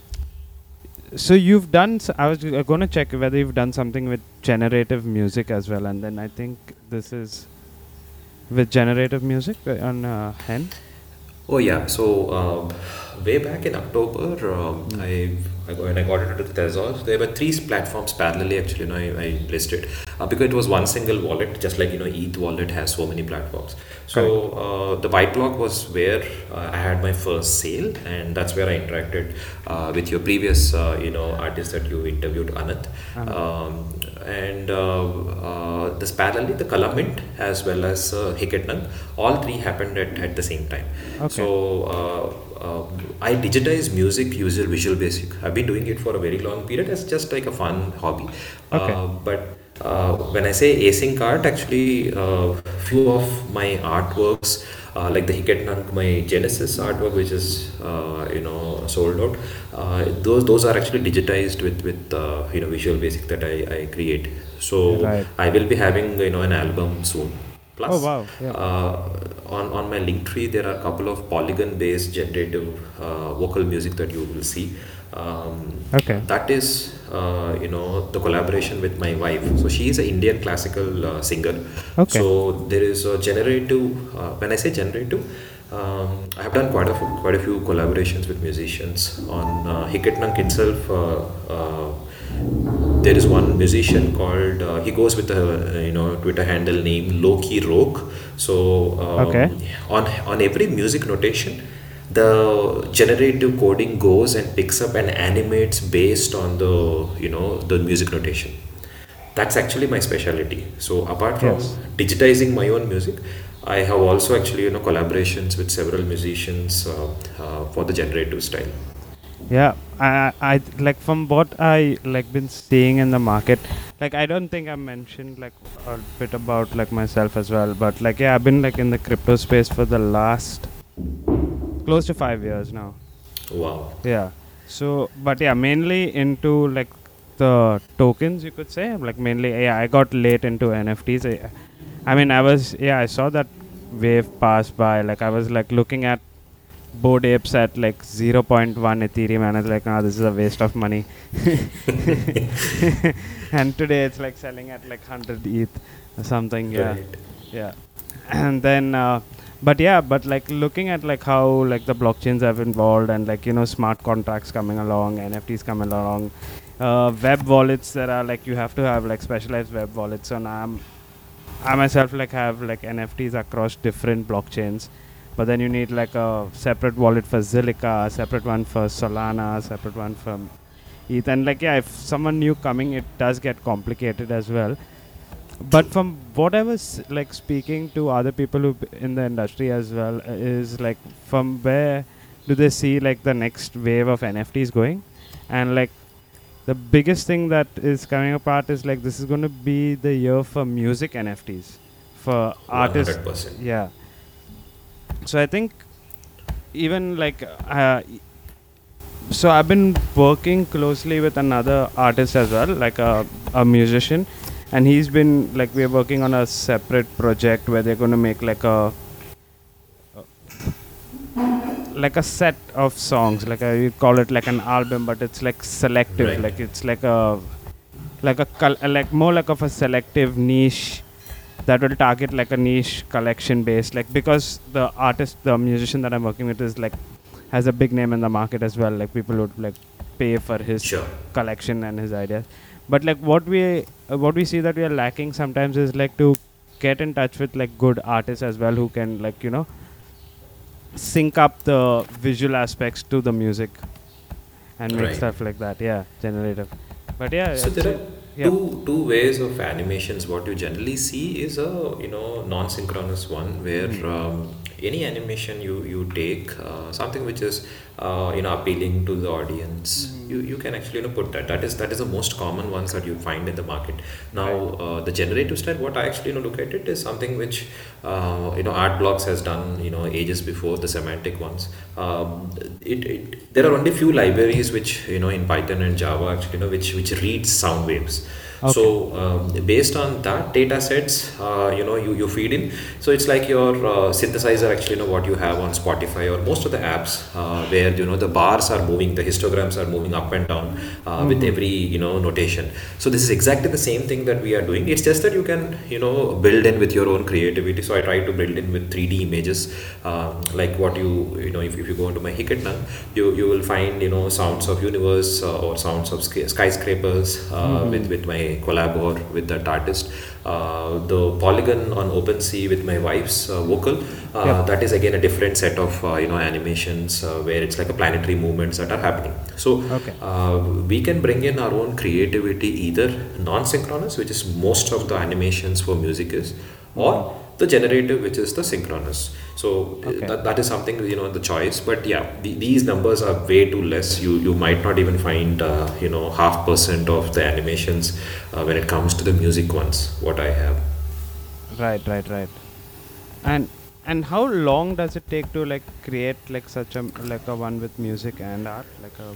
so you've done. s- I was uh, going to check whether you've done something with generative music as well, and then I think this is with generative music on uh, Hen. Oh yeah, so um, way back in October, um, I, I when I got into the Tezos, there were three platforms parallelly actually. You know, I, I listed uh, because it was one single wallet, just like you know, ETH wallet has so many platforms. So uh, the ByteBlock was where uh, I had my first sale, and that's where I interacted uh, with your previous uh, you know artist that you interviewed, Anant. Um, and uh, uh, this parallelly, the Kalamint as well as uh, Hic et Nunc, all three happened at, at the same time. Okay. So uh, uh, I digitize music using Visual Basic. I've been doing it for a very long period as just like a fun hobby. Okay. Uh, but uh, when I say async art, actually, uh, few of my artworks, uh, like the Hic et Nunc, my Genesis artwork, which is uh, you know sold out, uh, those those are actually digitized with with uh, you know Visual Basic that I, I create. So Right. I will be having you know an album soon. Plus, Oh, wow. Yeah. uh, on on my link tree there are a couple of polygon based generative uh, vocal music that you will see um, Okay. that is uh, you know the collaboration with my wife so she is an indian classical uh, singer Okay. so there is a generative uh, when i say generative um, I have done quite a few, quite a few collaborations with musicians on uh, Hic et Nunc itself. Uh, uh, there is one musician called uh, he goes with a you know Twitter handle name Loki Roke. So um, Okay. on on every music notation, the generative coding goes and picks up and animates based on the you know the music notation that's actually my specialty so apart from Yes. digitizing my own music i have also actually you know collaborations with several musicians uh, uh, for the generative style Yeah, I, I like from what I like been seeing in the market. Like I don't think I mentioned like a bit about like myself as well, but like yeah, I've been like in the crypto space for the last close to five years now. wow Yeah. So, but yeah, mainly into like the tokens, you could say. Like mainly, yeah, I got late into NFTs. I, I mean, I was yeah, I saw that wave pass by. Like I was like looking at Bored Apes at like 0.1 Ethereum, and I was like, oh, this is a waste of money. and today it's like selling at like 100 ETH or something. Yeah Right. yeah and then uh, but yeah but like looking at like how like the blockchains have involved and like you know smart contracts coming along nfts coming along uh, web wallets that are like you have to have like specialized web wallets. And i'm i myself like have like nfts across different blockchains. But then you need like a separate wallet for zilliqa a separate one for solana a separate one for eth and like yeah if someone new coming it does get complicated as well but from what I was like speaking to other people who b- in the industry as well uh, is like from where do they see like the next wave of NFTs going, and like the biggest thing that is coming apart is like this is going to be the year for music NFTs for artists. 100% yeah. So I think even like uh, so I've been working closely with another artist as well, like a, a musician, and he's been like we're working on a separate project where they're going to make like a like a set of songs. Like a, you call it like an album but it's like selective. Right. like it's like a like a col- like more like of a selective niche that will target like a niche collection base. Like because the artist the musician that i'm working with is like has a big name in the market as well. Like people would like pay for his sure. collection and his ideas but like what we uh, what we see that we are lacking sometimes is like to get in touch with like good artists as well who can like you know sync up the visual aspects to the music and make Right. stuff like that yeah generative but yeah so there are yeah. two two ways of animations what you generally see is a you know non-synchronous one where Hmm. um, any animation you you take uh, something which is uh, you know appealing to the audience. Hmm. you, you can actually you know put that. That is that is the most common ones that you find in the market. Now uh, the generative style what i actually you know look at it is something which uh, you know art blocks has done you know ages before the semantic ones. Um, it, it there are only few libraries which you know in python and java actually you know which which reads sound waves. Okay. so um, based on that data sets uh, you know you, you feed in. So it's like your uh, synthesizer actually you know what you have on spotify or most of the apps uh, where you know the bars are moving the histograms are moving up and down uh, with every you know notation. So this is exactly the same thing that we are doing. It's just that you can you know build in with your own creativity. So i try to build in with 3d images um, like what you you know if, if you go into my Hic et Nunc, you you will find you know sounds of universe uh, or sounds of sky- skyscrapers uh, with with my collab or with that artist. Uh, the polygon on OpenSea with my wife's uh, vocal uh, Yeah. that is again a different set of uh, you know animations uh, where it's like a planetary movements that are happening. So Okay. uh, we can bring in our own creativity either non-synchronous which is most of the animations for music is or the generative which is the synchronous. So uh, Okay. that, that is something you know the choice but yeah the, these numbers are way too less. You you might not even find uh, you know half percent of the animations uh, when it comes to the music ones what i have. Right right right. And and how long does it take to like create like such a like a one with music and art like a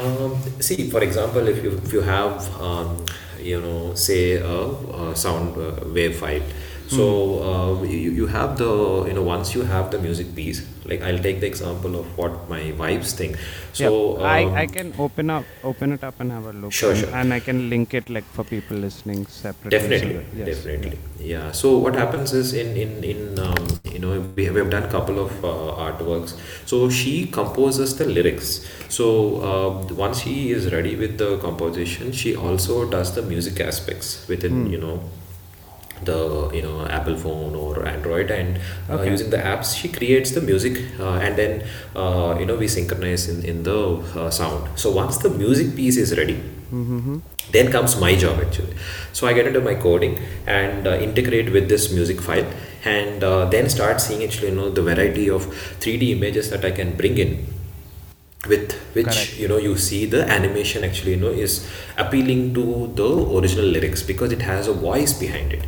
Um, see, for example, if you if you have um, you know say a, a sound uh, wave file, So uh, you, you have the you know once you have the music piece, like I'll take the example of what my wives think. So yeah, I, I um, can open up open it up and have a look Sure, and, sure. and I can link it like for people listening separately Definitely, yes, definitely, yeah. So what happens is in in in um, you know we have, we have done a couple of uh, artworks. So she composes the lyrics. So uh, once she is ready with the composition, she also does the music aspects within Hmm. you know the you know Apple phone or Android, and uh, Okay. using the apps, she creates the music, uh, and then uh, you know we synchronize in in the uh, sound. So once the music piece is ready, Mm-hmm. then comes my job actually so i get into my coding and uh, integrate with this music file and uh, then start seeing actually you know the variety of 3d images that i can bring in with which Correct. you know you see the animation actually you know is appealing to the original lyrics because it has a voice behind it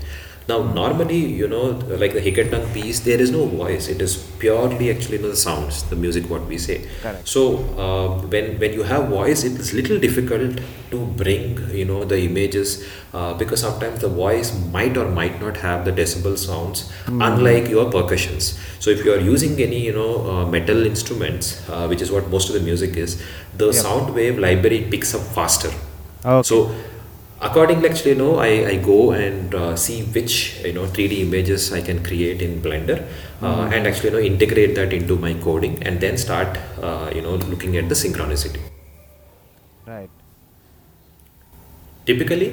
now normally you know like the hackathon piece there is no voice it is purely actually you know, the sounds the music what we say Correct. so uh, when when you have voice it is little difficult to bring you know the images uh, because sometimes the voice might or might not have the decibel sounds unlike your percussions so if you are using any you know uh, metal instruments uh, which is what most of the music is the Yep. sound wave library picks up faster Okay. so accordingly actually you know I, I go and uh, see which you know 3d images I can create in blender uh, and actually you know integrate that into my coding and then start uh, you know looking at the synchronicity. Right. typically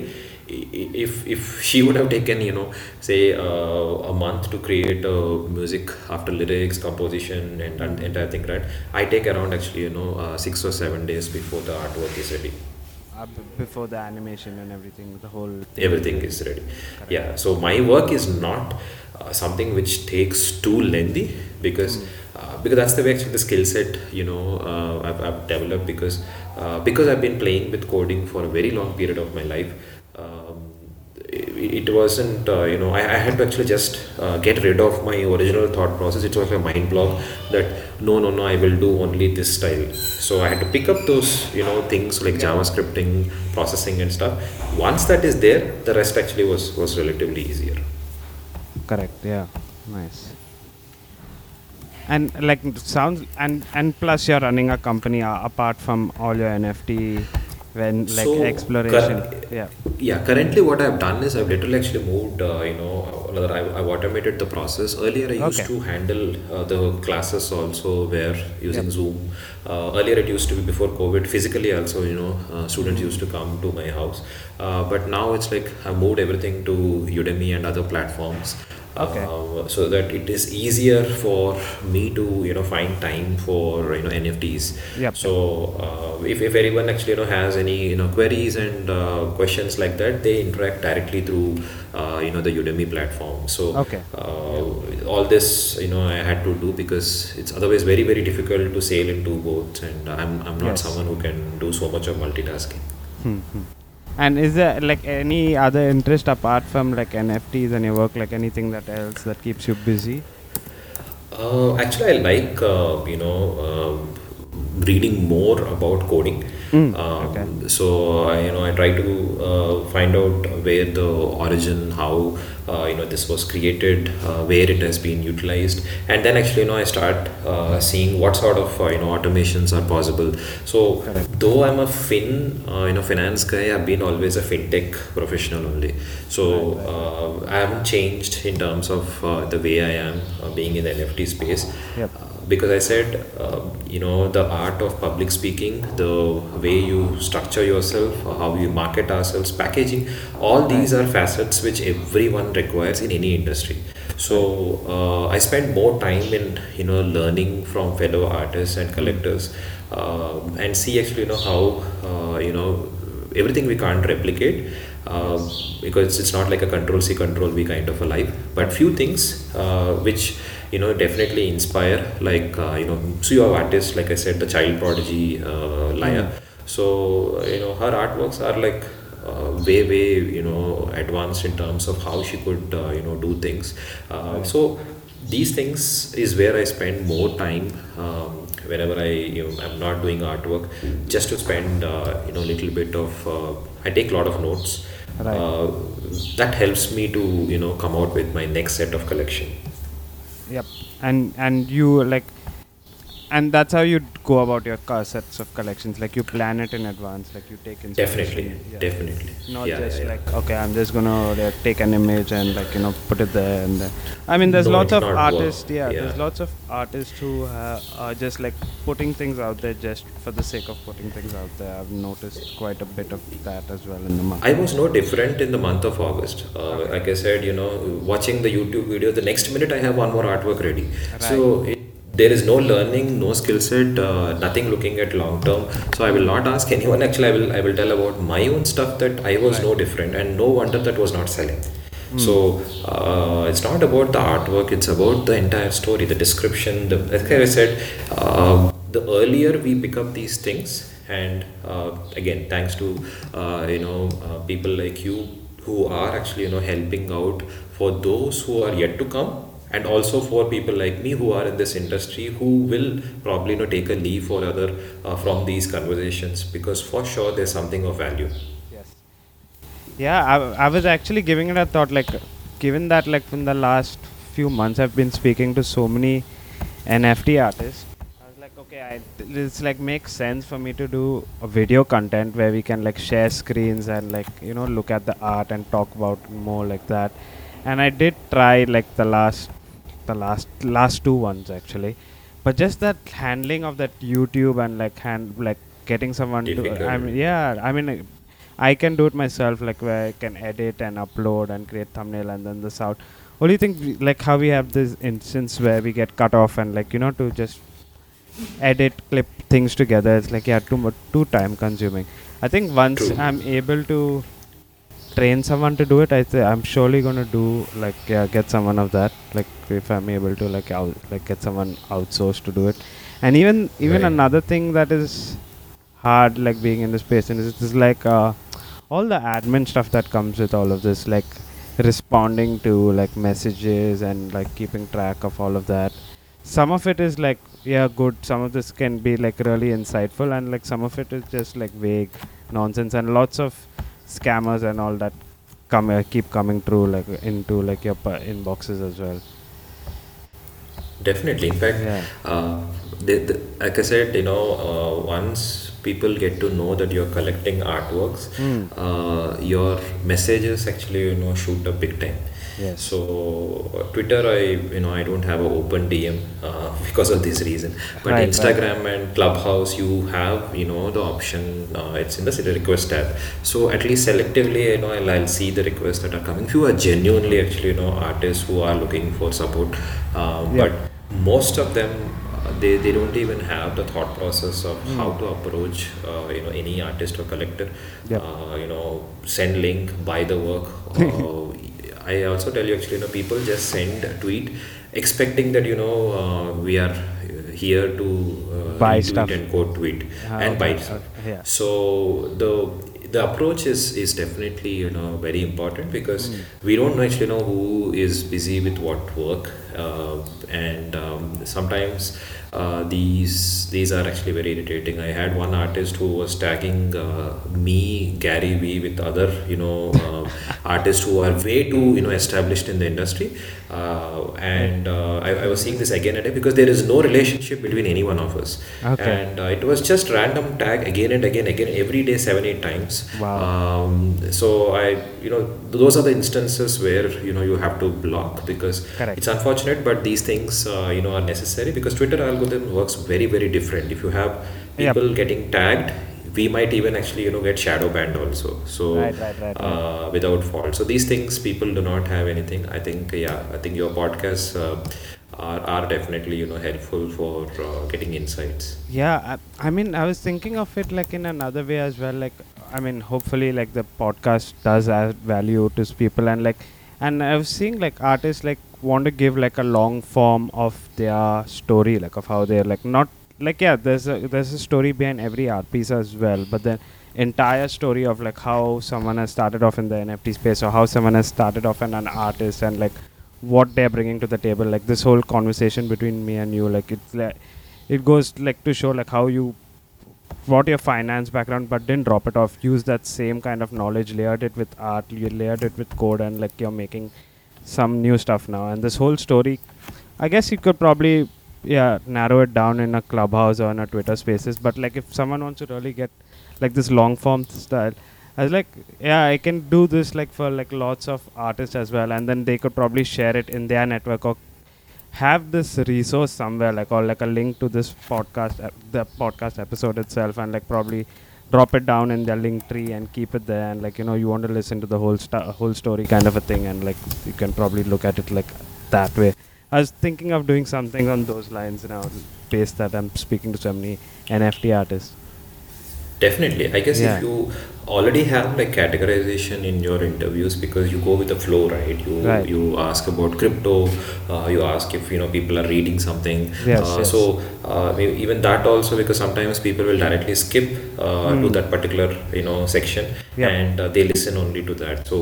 if if she would have taken you know say uh, a month to create uh, music after lyrics composition and, and entire thing right? I take around actually you know uh, six or seven days before the artwork is ready Uh, before the animation and everything, the whole thing. everything is ready. Yeah so my work is not uh, something which takes too lengthy because uh, because that's the way actually the skill set you know uh, I've, I've developed because uh, because I've been playing with coding for a very long period of my life it, wasn't uh, you know I, I had to actually just uh, get rid of my original thought process it was a mind block that no no no i will do only this style so i had to pick up those you know things like javascripting processing and stuff once that is there the rest actually was was relatively easier Correct. Yeah. Nice. And like sounds and and plus you're running a company uh, apart from all your NFT when like So, exploration. cur- yeah. yeah currently what i've done is i've literally actually moved uh, you know rather I've, I've automated the process earlier i used Okay. to handle uh, the classes also where using Yep. zoom uh, earlier it used to be before covid physically also you know uh, students used to come to my house uh, but now it's like i moved everything to udemy and other platforms Okay. uh, so that it is easier for me to you know find time for you know nfts Yep. so uh, if, if anyone actually you know has any you know queries and uh, questions like that they interact directly through uh, you know the udemy platform so Okay. uh, all this you know i had to do because it's otherwise very very difficult to sail into boats and i'm, I'm not Yes. someone who can do so much of multitasking Hmm, hmm. And is there like any other interest apart from like NFTs and your work, like anything that else that keeps you busy? Uh, actually, I like uh, you know um reading more about coding. Mm, Um, okay. So I, you know I try to uh, find out where the origin, how uh, you know this was created, uh, where it has been utilized, and then actually you know I start uh, seeing what sort of uh, you know automations are possible. So Correct. though I'm a fin uh, you know finance guy, I've been always a fintech professional only. So Right, right. uh, I haven't changed in terms of uh, the way I am uh, being in the NFT space. Yep. Because I said, uh, you know, the art of public speaking, the way you structure yourself, how you market ourselves, packaging, all these are facets which everyone requires in any industry. So uh, I spend more time in, you know, learning from fellow artists and collectors uh, and see actually, you know, how, uh, you know, everything we can't replicate uh, because it's not like a control C control V kind of a life but few things uh, which you know definitely inspire like uh, you know so you have artists like I said the child prodigy uh, Laya. So you know her artworks are like uh, way way you know advanced in terms of how she could uh, you know do things. Uh, so these things is where I spend more time um, whenever I you know I'm not doing artwork just to spend uh, you know little bit of uh, I take a lot of notes. Right. uh, that helps me to you know come out with my next set of collection Yep. And and you like, and that's how you go about your sets of collections. Like you plan it in advance. Like you take inspiration. definitely yeah. definitely Not Yeah, just yeah, like okay, I'm just gonna like, take an image and like you know put it there and then. I mean, there's No, lots of artists. Yeah, there's lots of artists who uh, are just like putting things out there just for the sake of putting things out there. I've noticed quite a bit of that as well in the market. I was no different in the month of August. Uh, Like I said, you know, watching the YouTube video, the next minute I have one more artwork ready. So it, there is no learning, no skill set, uh, nothing looking at long term. So I will not ask anyone. Actually, I will I will tell about my own stuff that I was no different, and no wonder that was not selling. So uh, it's not about the artwork; it's about the entire story, the description. The like I said, uh, the earlier we pick up these things, and uh, again, thanks to uh, you know uh, people like you who are actually you know helping out for those who are yet to come and also for people like me who are in this industry who will probably you know take a leave or other uh, from these conversations because for sure there's something of value Yes. Yeah, I, I was actually giving it a thought. Like, given that, like, in the last few months, I've been speaking to so many NFT artists. I was like, okay, I, it's like makes sense for me to do a video content where we can like share screens and like you know look at the art and talk about more like that. And I did try like the last, the last last two ones actually, but just that handling of that YouTube and like hand like getting someone to I mean yeah I mean I can do it myself, like where I can edit and upload and create thumbnail and then the sound. What do you think? we- Like how we have this instance where we get cut off and like you know to just edit, clip things together. It's like yeah, too much, too time consuming. I think once True. I'm able to train someone to do it, I th- I'm surely gonna do like yeah, get someone of that. Like if I'm able to like out like get someone outsourced to do it, and even even Right. another thing that is hard like being in the space and it's like uh, all the admin stuff that comes with all of this like responding to like messages and like keeping track of all of that some of it is like yeah good some of this can be like really insightful and like some of it is just like vague nonsense and lots of scammers and all that come uh, keep coming through like into like your inboxes as well. Definitely. In fact yeah. uh, like i said you know uh, once people get to know that you're collecting artworks Hmm. uh, your messages actually you know shoot up big time yes So uh, Twitter, I you know I don't have an open DM uh, because of this reason. But Right, right. Instagram and Clubhouse, you have you know the option. Uh, it's in the city request tab. So at least selectively, you know I'll, I'll see the requests that are coming. Few are genuinely actually you know artists who are looking for support. Um, Yeah. But most of them. uh, They, they don't even have the thought process of Hmm. how to approach uh, you know any artist or collector Yep. uh, you know send link buy the work uh, I also tell you actually, you know, people just send a tweet expecting that you know uh, we are here to uh, Buy stuff. and quote tweet Ah, and okay, buy okay, stuff. yeah So the the approach is is definitely you know very important because Hmm. we don't actually know who is busy with what work uh, and um, sometimes uh, these these are actually very irritating. I had one artist who was tagging uh, me Gary Vee with other you know uh, artists who are way too you know established in the industry uh, and uh, I, I was seeing this again and again because there is no relationship between any one of us Okay. and uh, it was just random tag again and again again every day seven eight times Wow. um, so I you know those are the instances where you know you have to block because Correct. it's unfortunate but these things uh, you know are necessary because Twitter algorithm works very very different. If you have Yep. people getting tagged we might even actually you know get shadow banned also. So Right, right, right, uh, without fault. So these things people do not have anything. I think yeah i think your podcasts uh, are, are definitely you know helpful for uh, getting insights. Yeah, I, I mean, I was thinking of it like in another way as well. Like, I mean, hopefully, like the podcast does add value to people, and like, and I was seeing like artists like want to give like a long form of their story, like of how they're like not like yeah, there's a there's a story behind every art piece as well, but then entire story of like how someone has started off in the NFT space or how someone has started off in an artist and like what they're bringing to the table like this whole conversation between me and you like it's like it goes like to show like how you brought your finance background but didn't drop it off. Use that same kind of knowledge, layered it with art, you layered it with code, and like you're making some new stuff now. And this whole story, I guess you could probably yeah narrow it down in a clubhouse or in a Twitter Spaces. But like if someone wants to really get like this long form style. I was like, yeah, I can do this like for like lots of artists as well, and then they could probably share it in their network or have this resource somewhere, like or like a link to this podcast, ep- the podcast episode itself, and like probably drop it down in their link tree and keep it there, and like you know you want to listen to the whole sto- whole story kind of a thing, and like you can probably look at it like that way. I was thinking of doing something on those lines now, based that I'm speaking to so many NFT artists. Definitely. I guess Yeah. if you already have like categorization in your interviews because you go with the flow, right? You Right. you ask about crypto, uh, you ask if you know people are reading something. Yes, uh, yes. So uh, even that also because sometimes people will directly skip uh, to Hmm. that particular you know section Yeah. and uh, they listen only to that. So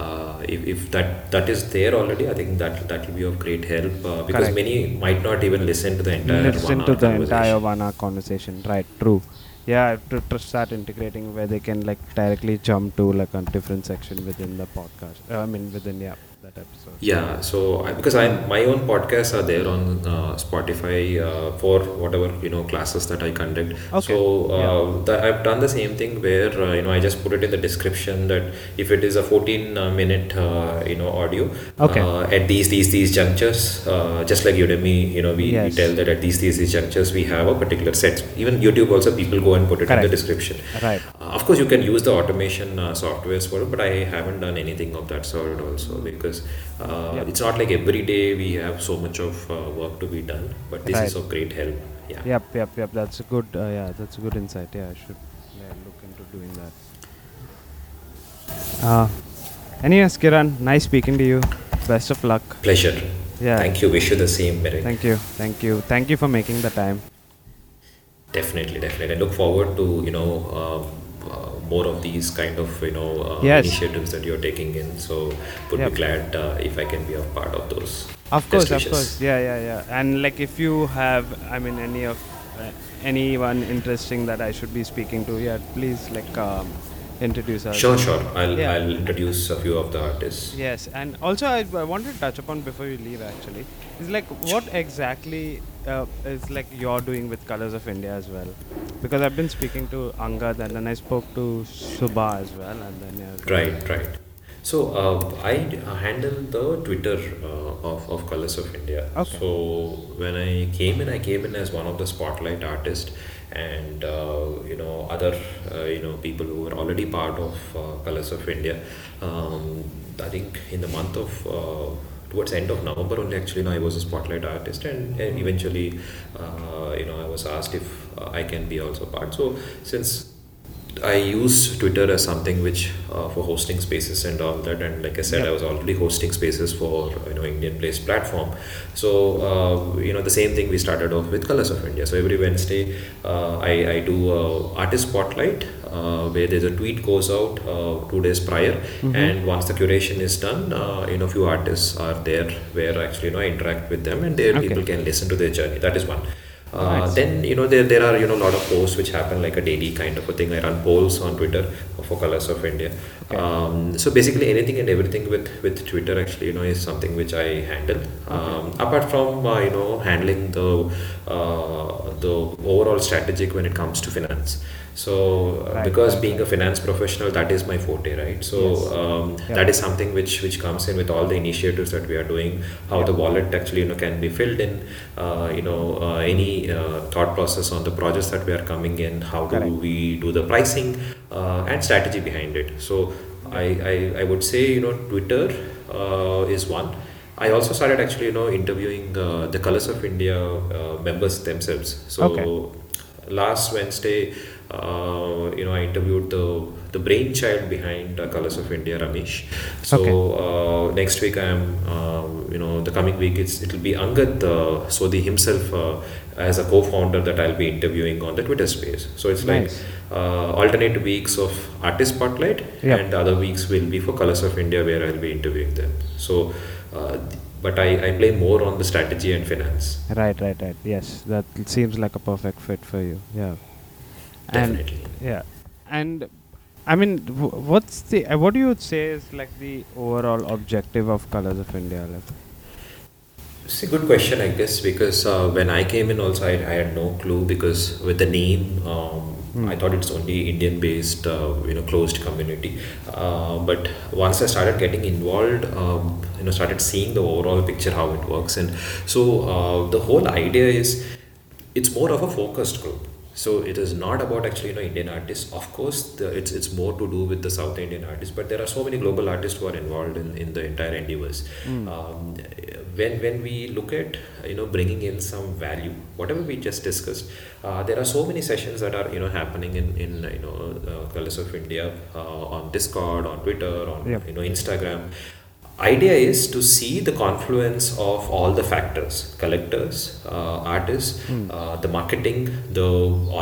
uh, if, if that that is there already, I think that that will be of great help uh, because Correct. many might not even listen to the entire listen one to hour the entire one hour conversation right true yeah I have to, start integrating where they can like directly jump to like a different section within the podcast uh, i mean within yeah that episode Yeah, so I, because I my own podcasts are there on uh, Spotify uh, for whatever you know classes that I conduct. Okay. So uh, Yeah. the, I've done the same thing where uh, you know I just put it in the description that if it is a 14 uh, minute uh, you know audio Okay. uh, at these these these junctures, uh, just like Udemy, you know we, we tell that at these these these junctures we have a particular set. Even YouTube also people go and put it in the description. right Uh, of course, you can use the automation uh, softwares for it, but I haven't done anything of that sort also because uh, Yeah. it's not like every day we have so much of uh, work to be done. But this Right. is of great help. Yeah. yep yep yep that's a good uh, yeah that's a good insight yeah i should yeah, look into doing that uh anyways kiran nice speaking to you best of luck Pleasure. yeah Thank you. Wish you the same, Meyrick. thank you thank you thank you for making the time Definitely, definitely. I look forward to you know um, uh, more of these kind of you know uh, Yes. initiatives that you're taking in. So would Yep. be glad uh, if I can be a part of those. Of course, of course, yeah, yeah, yeah. And like, if you have, I mean, any of uh, anyone interesting that I should be speaking to, yeah, please like um, introduce us. Sure, sure. I'll Yeah. I'll introduce a few of the artists. Yes, and also I, I wanted to touch upon before you leave. Actually, is like what exactly uh, is like you're doing with Colors of India as well, because I've been speaking to Angad and then I spoke to Subha as well, and then yeah, Right, right. So uh, I handle the Twitter uh, of, of Colors of India. Okay. So when I came in, I came in as one of the spotlight artists, and uh, you know other uh, you know people who were already part of uh, Colors of India. Um, I think in the month of uh, towards end of November only actually now I was a spotlight artist and, and eventually uh, you know I was asked if uh, I can be also part. So since I use Twitter as something which uh, for hosting spaces and all that, and like I said. I was already hosting spaces for you know Indian Place platform. So uh, you know the same thing we started off with Colors of India. So every Wednesday, uh, I I do uh, artist spotlight uh, where there's a tweet goes out uh, two days prior, Mhm. and once the curation is done, uh, you know few artists are there where actually you know I interact with them, and there Okay. people can listen to their journey. That is one. Uh, Nice. Then you know there, there are you know a lot of posts which happen like a daily kind of a thing. I run polls on Twitter for Colors of India. Okay. Um, so basically anything and everything with with Twitter actually you know is something which I handle. Um, apart from uh, you know handling the uh, the overall strategic when it comes to finance. So uh, Right, because right, being right. a finance professional, that is my forte, right? So Yes. um, Yeah. that is something which which comes in with all the initiatives that we are doing. How Yeah. the wallet actually you know can be filled in. Uh, you know uh, any uh, thought process on the projects that we are coming in. How do Correct. we do the pricing uh, and strategy behind it. So I, I I would say you know Twitter uh, is one. I also started actually you know interviewing uh, the Colors of India uh, members themselves. So Okay. Last Wednesday, uh, you know, I interviewed the the brainchild behind uh, Colors of India, Ramesh. So uh, next week, I am, uh, you know, the coming week, it's it'll be Angad uh, Sodhi himself uh, as a co-founder that I'll be interviewing on the Twitter space. So it's like Nice. uh, alternate weeks of artist spotlight, Yeah. and other weeks will be for Colors of India, where I'll be interviewing them. So. But I, I play more on the strategy and finance. Right, right, right. Yes, that seems like a perfect fit for you. Yeah. And Definitely. yeah, and I mean, w- what's the uh, what do you say is like the overall objective of Colors of India? Like, It's a good question, I guess, because uh, when I came in, also I, I had no clue because with the name, um, Hmm. I thought it's only Indian-based, uh, you know, closed community. Uh, but once I started getting involved, um, you know, started seeing the overall picture how it works, and so uh, the whole idea is it's more of a focused group. So it is not about actually you know Indian artists. Of course, the, it's it's more to do with the South Indian artists, but there are so many global artists who are involved in, in the entire endeavors. Mm. Um, when when we look at you know bringing in some value, whatever we just discussed, uh, there are so many sessions that are you know happening in in you know uh, Colors of India uh, on Discord, on Twitter, on Yep. you know Instagram idea is to see the confluence of all the factors collectors uh, artists Hmm. uh, the marketing the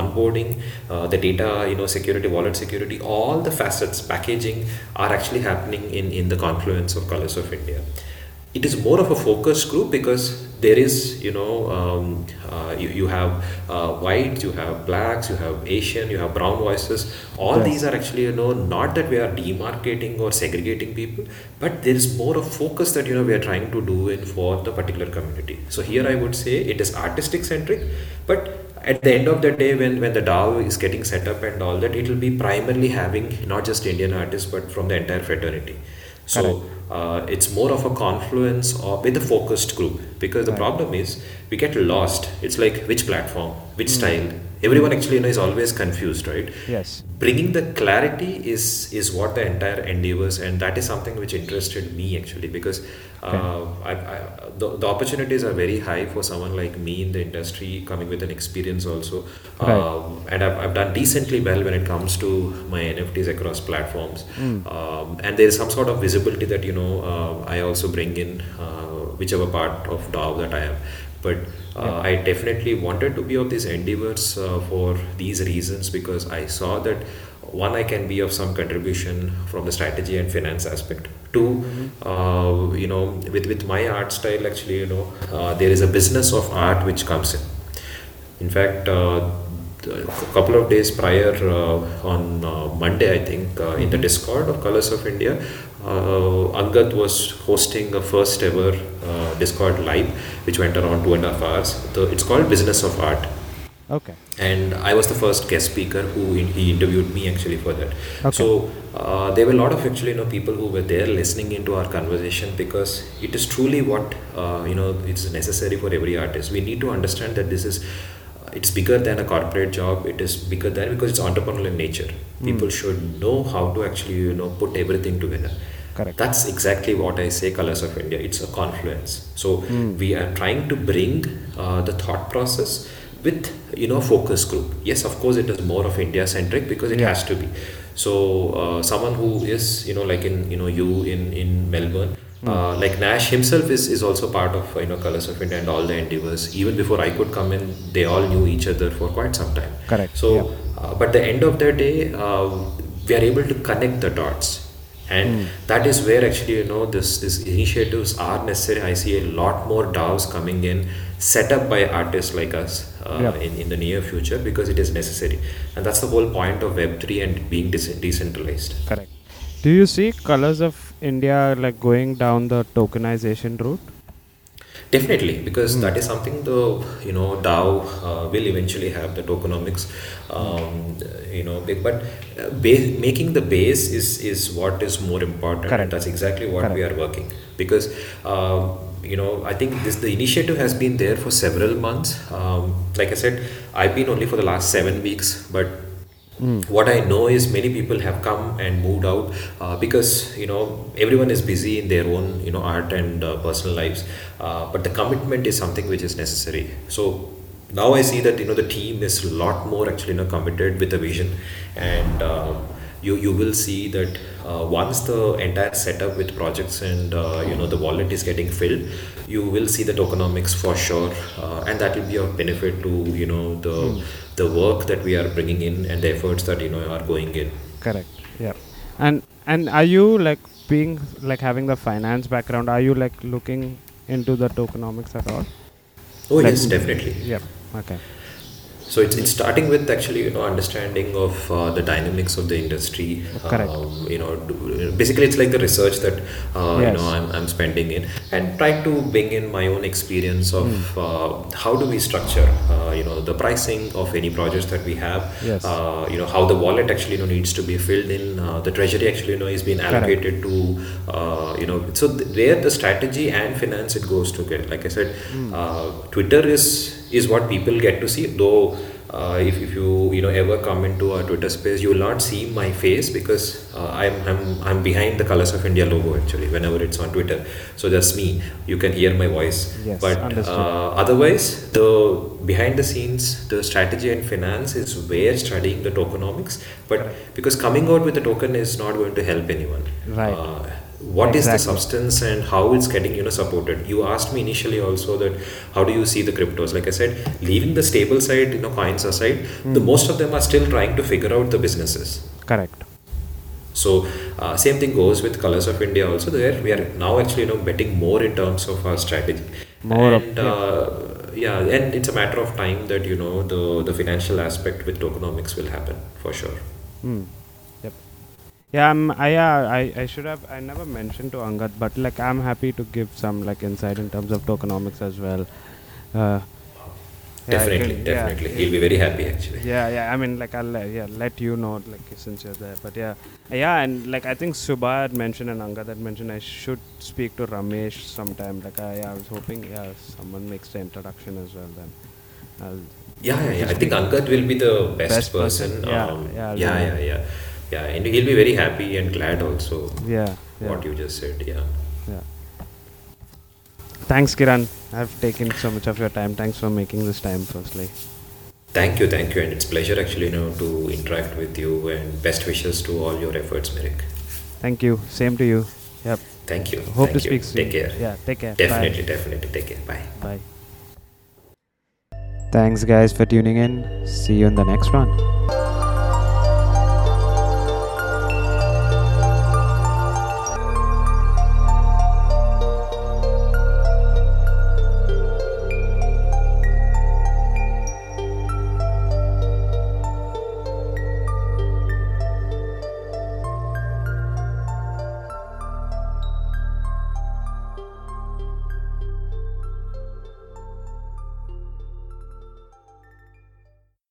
onboarding uh, the data you know security wallet security all the facets packaging are actually happening in in the confluence of colors of india it is more of a focus group because there is you know um, uh, you, you have uh, whites you have blacks you have asian you have brown voices. All Yes. these are actually you know not that we are demarcating or segregating people but there is more of focus that you know we are trying to do in for the particular community. So here i would say it is artistic centric but at the end of the day when when the dao is getting set up and all that it will be primarily having not just indian artists but from the entire fraternity so uh, it's more of a confluence of with a focused group because the Right. problem is we get lost it's like which platform which Mm. style everyone actually you know, is always confused right? Yes, bringing the clarity is is what the entire endeavors and that is something which interested me actually because uh, I, I, the, the opportunities are very high for someone like me in the industry coming with an experience also. Right. um, and I've, I've done decently well when it comes to my nfts across platforms. Mm. um, and there is some sort of visibility that you know uh, i also bring in uh, whichever part of dao that i am but uh. I definitely wanted to be of these endeavors uh, for these reasons because I saw that one I can be of some contribution from the strategy and finance aspect. 2 Mm-hmm. uh, you know, with with my art style, actually, you know, uh, there is a business of art which comes in. In fact, uh, a couple of days prior, uh, on uh, Monday, I think, uh, in the Discord of Colors of India, uh, Angad was hosting a first ever uh, Discord live, which went around two and a half hours. The, it's called Business of Art. okay, And I was the first guest speaker who in, he interviewed me actually for that. Okay. So uh, there were a lot of actually you know people who were there listening into our conversation because it is truly what uh, you know it's necessary for every artist. We need to understand that this is it's bigger than a corporate job. It is bigger than because it's entrepreneurial in nature. Hmm. People should know how to actually you know put everything together. Correct. That's exactly what I say Colors of India. It's a confluence. So Mm. we are trying to bring uh, the thought process with you know focus group. Yes, of course, it is more of India centric because it Yeah. has to be. So uh, someone who is you know like in you know you in in Melbourne. Hmm. Uh, like Nash himself is, is also part of you know Colors of India and all the endeavors. Even before I could come in, they all knew each other for quite some time. Correct. So, yeah. uh, but the end of the day, uh, we are able to connect the dots, and Mm. that is where actually you know this this initiatives are necessary. I see a lot more DAOs coming in, set up by artists like us uh, Yeah. in in the near future because it is necessary, and that's the whole point of Web three and being dece- decentralized. Correct. Do you see Colors of India like going down the tokenization route? Definitely, because Mm. that is something the you know DAO uh, will eventually have the tokenomics, um, you know. But uh, making the base is is what is more important, Correct. and that's exactly what we are working. Because um, you know, I think this the initiative has been there for several months. Um, like I said, I've been only for the last seven weeks, but Mm. what I know is many people have come and moved out uh, because you know everyone is busy in their own you know art and uh, personal lives, uh, but the commitment is something which is necessary. So now I see that you know the team is a lot more actually you know committed with a vision, and um, you you will see that uh, once the entire setup with projects and uh, you know the wallet is getting filled, you will see the tokenomics for sure, uh, and that will be of benefit to you know the the work that we are bringing in and the efforts that you know are going in. Correct. Yeah. And and are you like being like having the finance background? Are you like looking into the tokenomics at all? Oh Like- yes, definitely. Yeah. Okay. So it's, it's starting with actually you know understanding of uh, the dynamics of the industry. Correct. Um, you know, do- basically it's like the research that uh, Yes. you know I'm, I'm spending in and trying to bring in my own experience of Hmm. uh, how do we structure uh, you know the pricing of any projects that we have. Yes. Uh, you know how the wallet actually you know needs to be filled in. Uh, the treasury actually you know is being Correct. allocated to uh, you know so th- where the strategy and finance it goes together. Like I said, uh, Twitter is is what people get to see. Though uh, if, if you you know ever come into our Twitter space, you will not see my face because uh, I'm, I'm I'm behind the Colors of India logo actually. Whenever it's on Twitter, so that's me. You can hear my voice. Yes, but uh, otherwise, the behind the scenes, the strategy and finance is where studying the tokenomics. But because coming out with a token is not going to help anyone. Right. What is the substance and how it's getting you know supported? You asked me initially also that how do you see the cryptos? Like i said leaving the stable side you know coins aside the Hmm. most of them are still trying to figure out the businesses. Correct. so uh, same thing goes with colors of india also there. We are now actually you know betting more in terms of our strategy. More of- and uh, yeah and it's a matter of time that you know the the financial aspect with tokenomics will happen for sure. Hmm. Yeah, I'm. I yeah. I, I should have. I never mentioned to Angad, but like I'm happy to give some like insight in terms of tokenomics as well. Uh, yeah, definitely can- definitely yeah. he'll be very happy actually Yeah, yeah. I mean, like I'll uh, yeah let you know like since you're there. But yeah, yeah, and like I think Subha had mentioned and Angad had mentioned I should speak to Ramesh sometime. Like I, yeah, I was hoping yeah someone makes the introduction as well. Then I'll Yeah, yeah, yeah. I think Angad will be the best, Best person. person. Yeah, Um, yeah, yeah, yeah, yeah, yeah. And he'll be very happy and glad also. yeah yeah. What you just said. Yeah. Yeah. Thanks, Kiran. I've taken so much of your time. Thanks for making this time, firstly. Thank you, thank you, and it's pleasure actually, you know, to interact with you. And best wishes to all your efforts, Meyrick. Thank you. Same to you. Yep. Thank you. Hope thank to you. speak soon. Take care. Yeah, take care. Definitely, definitely. Take care. Bye. Bye. Bye. Thanks, guys, for tuning in. See you in the next one.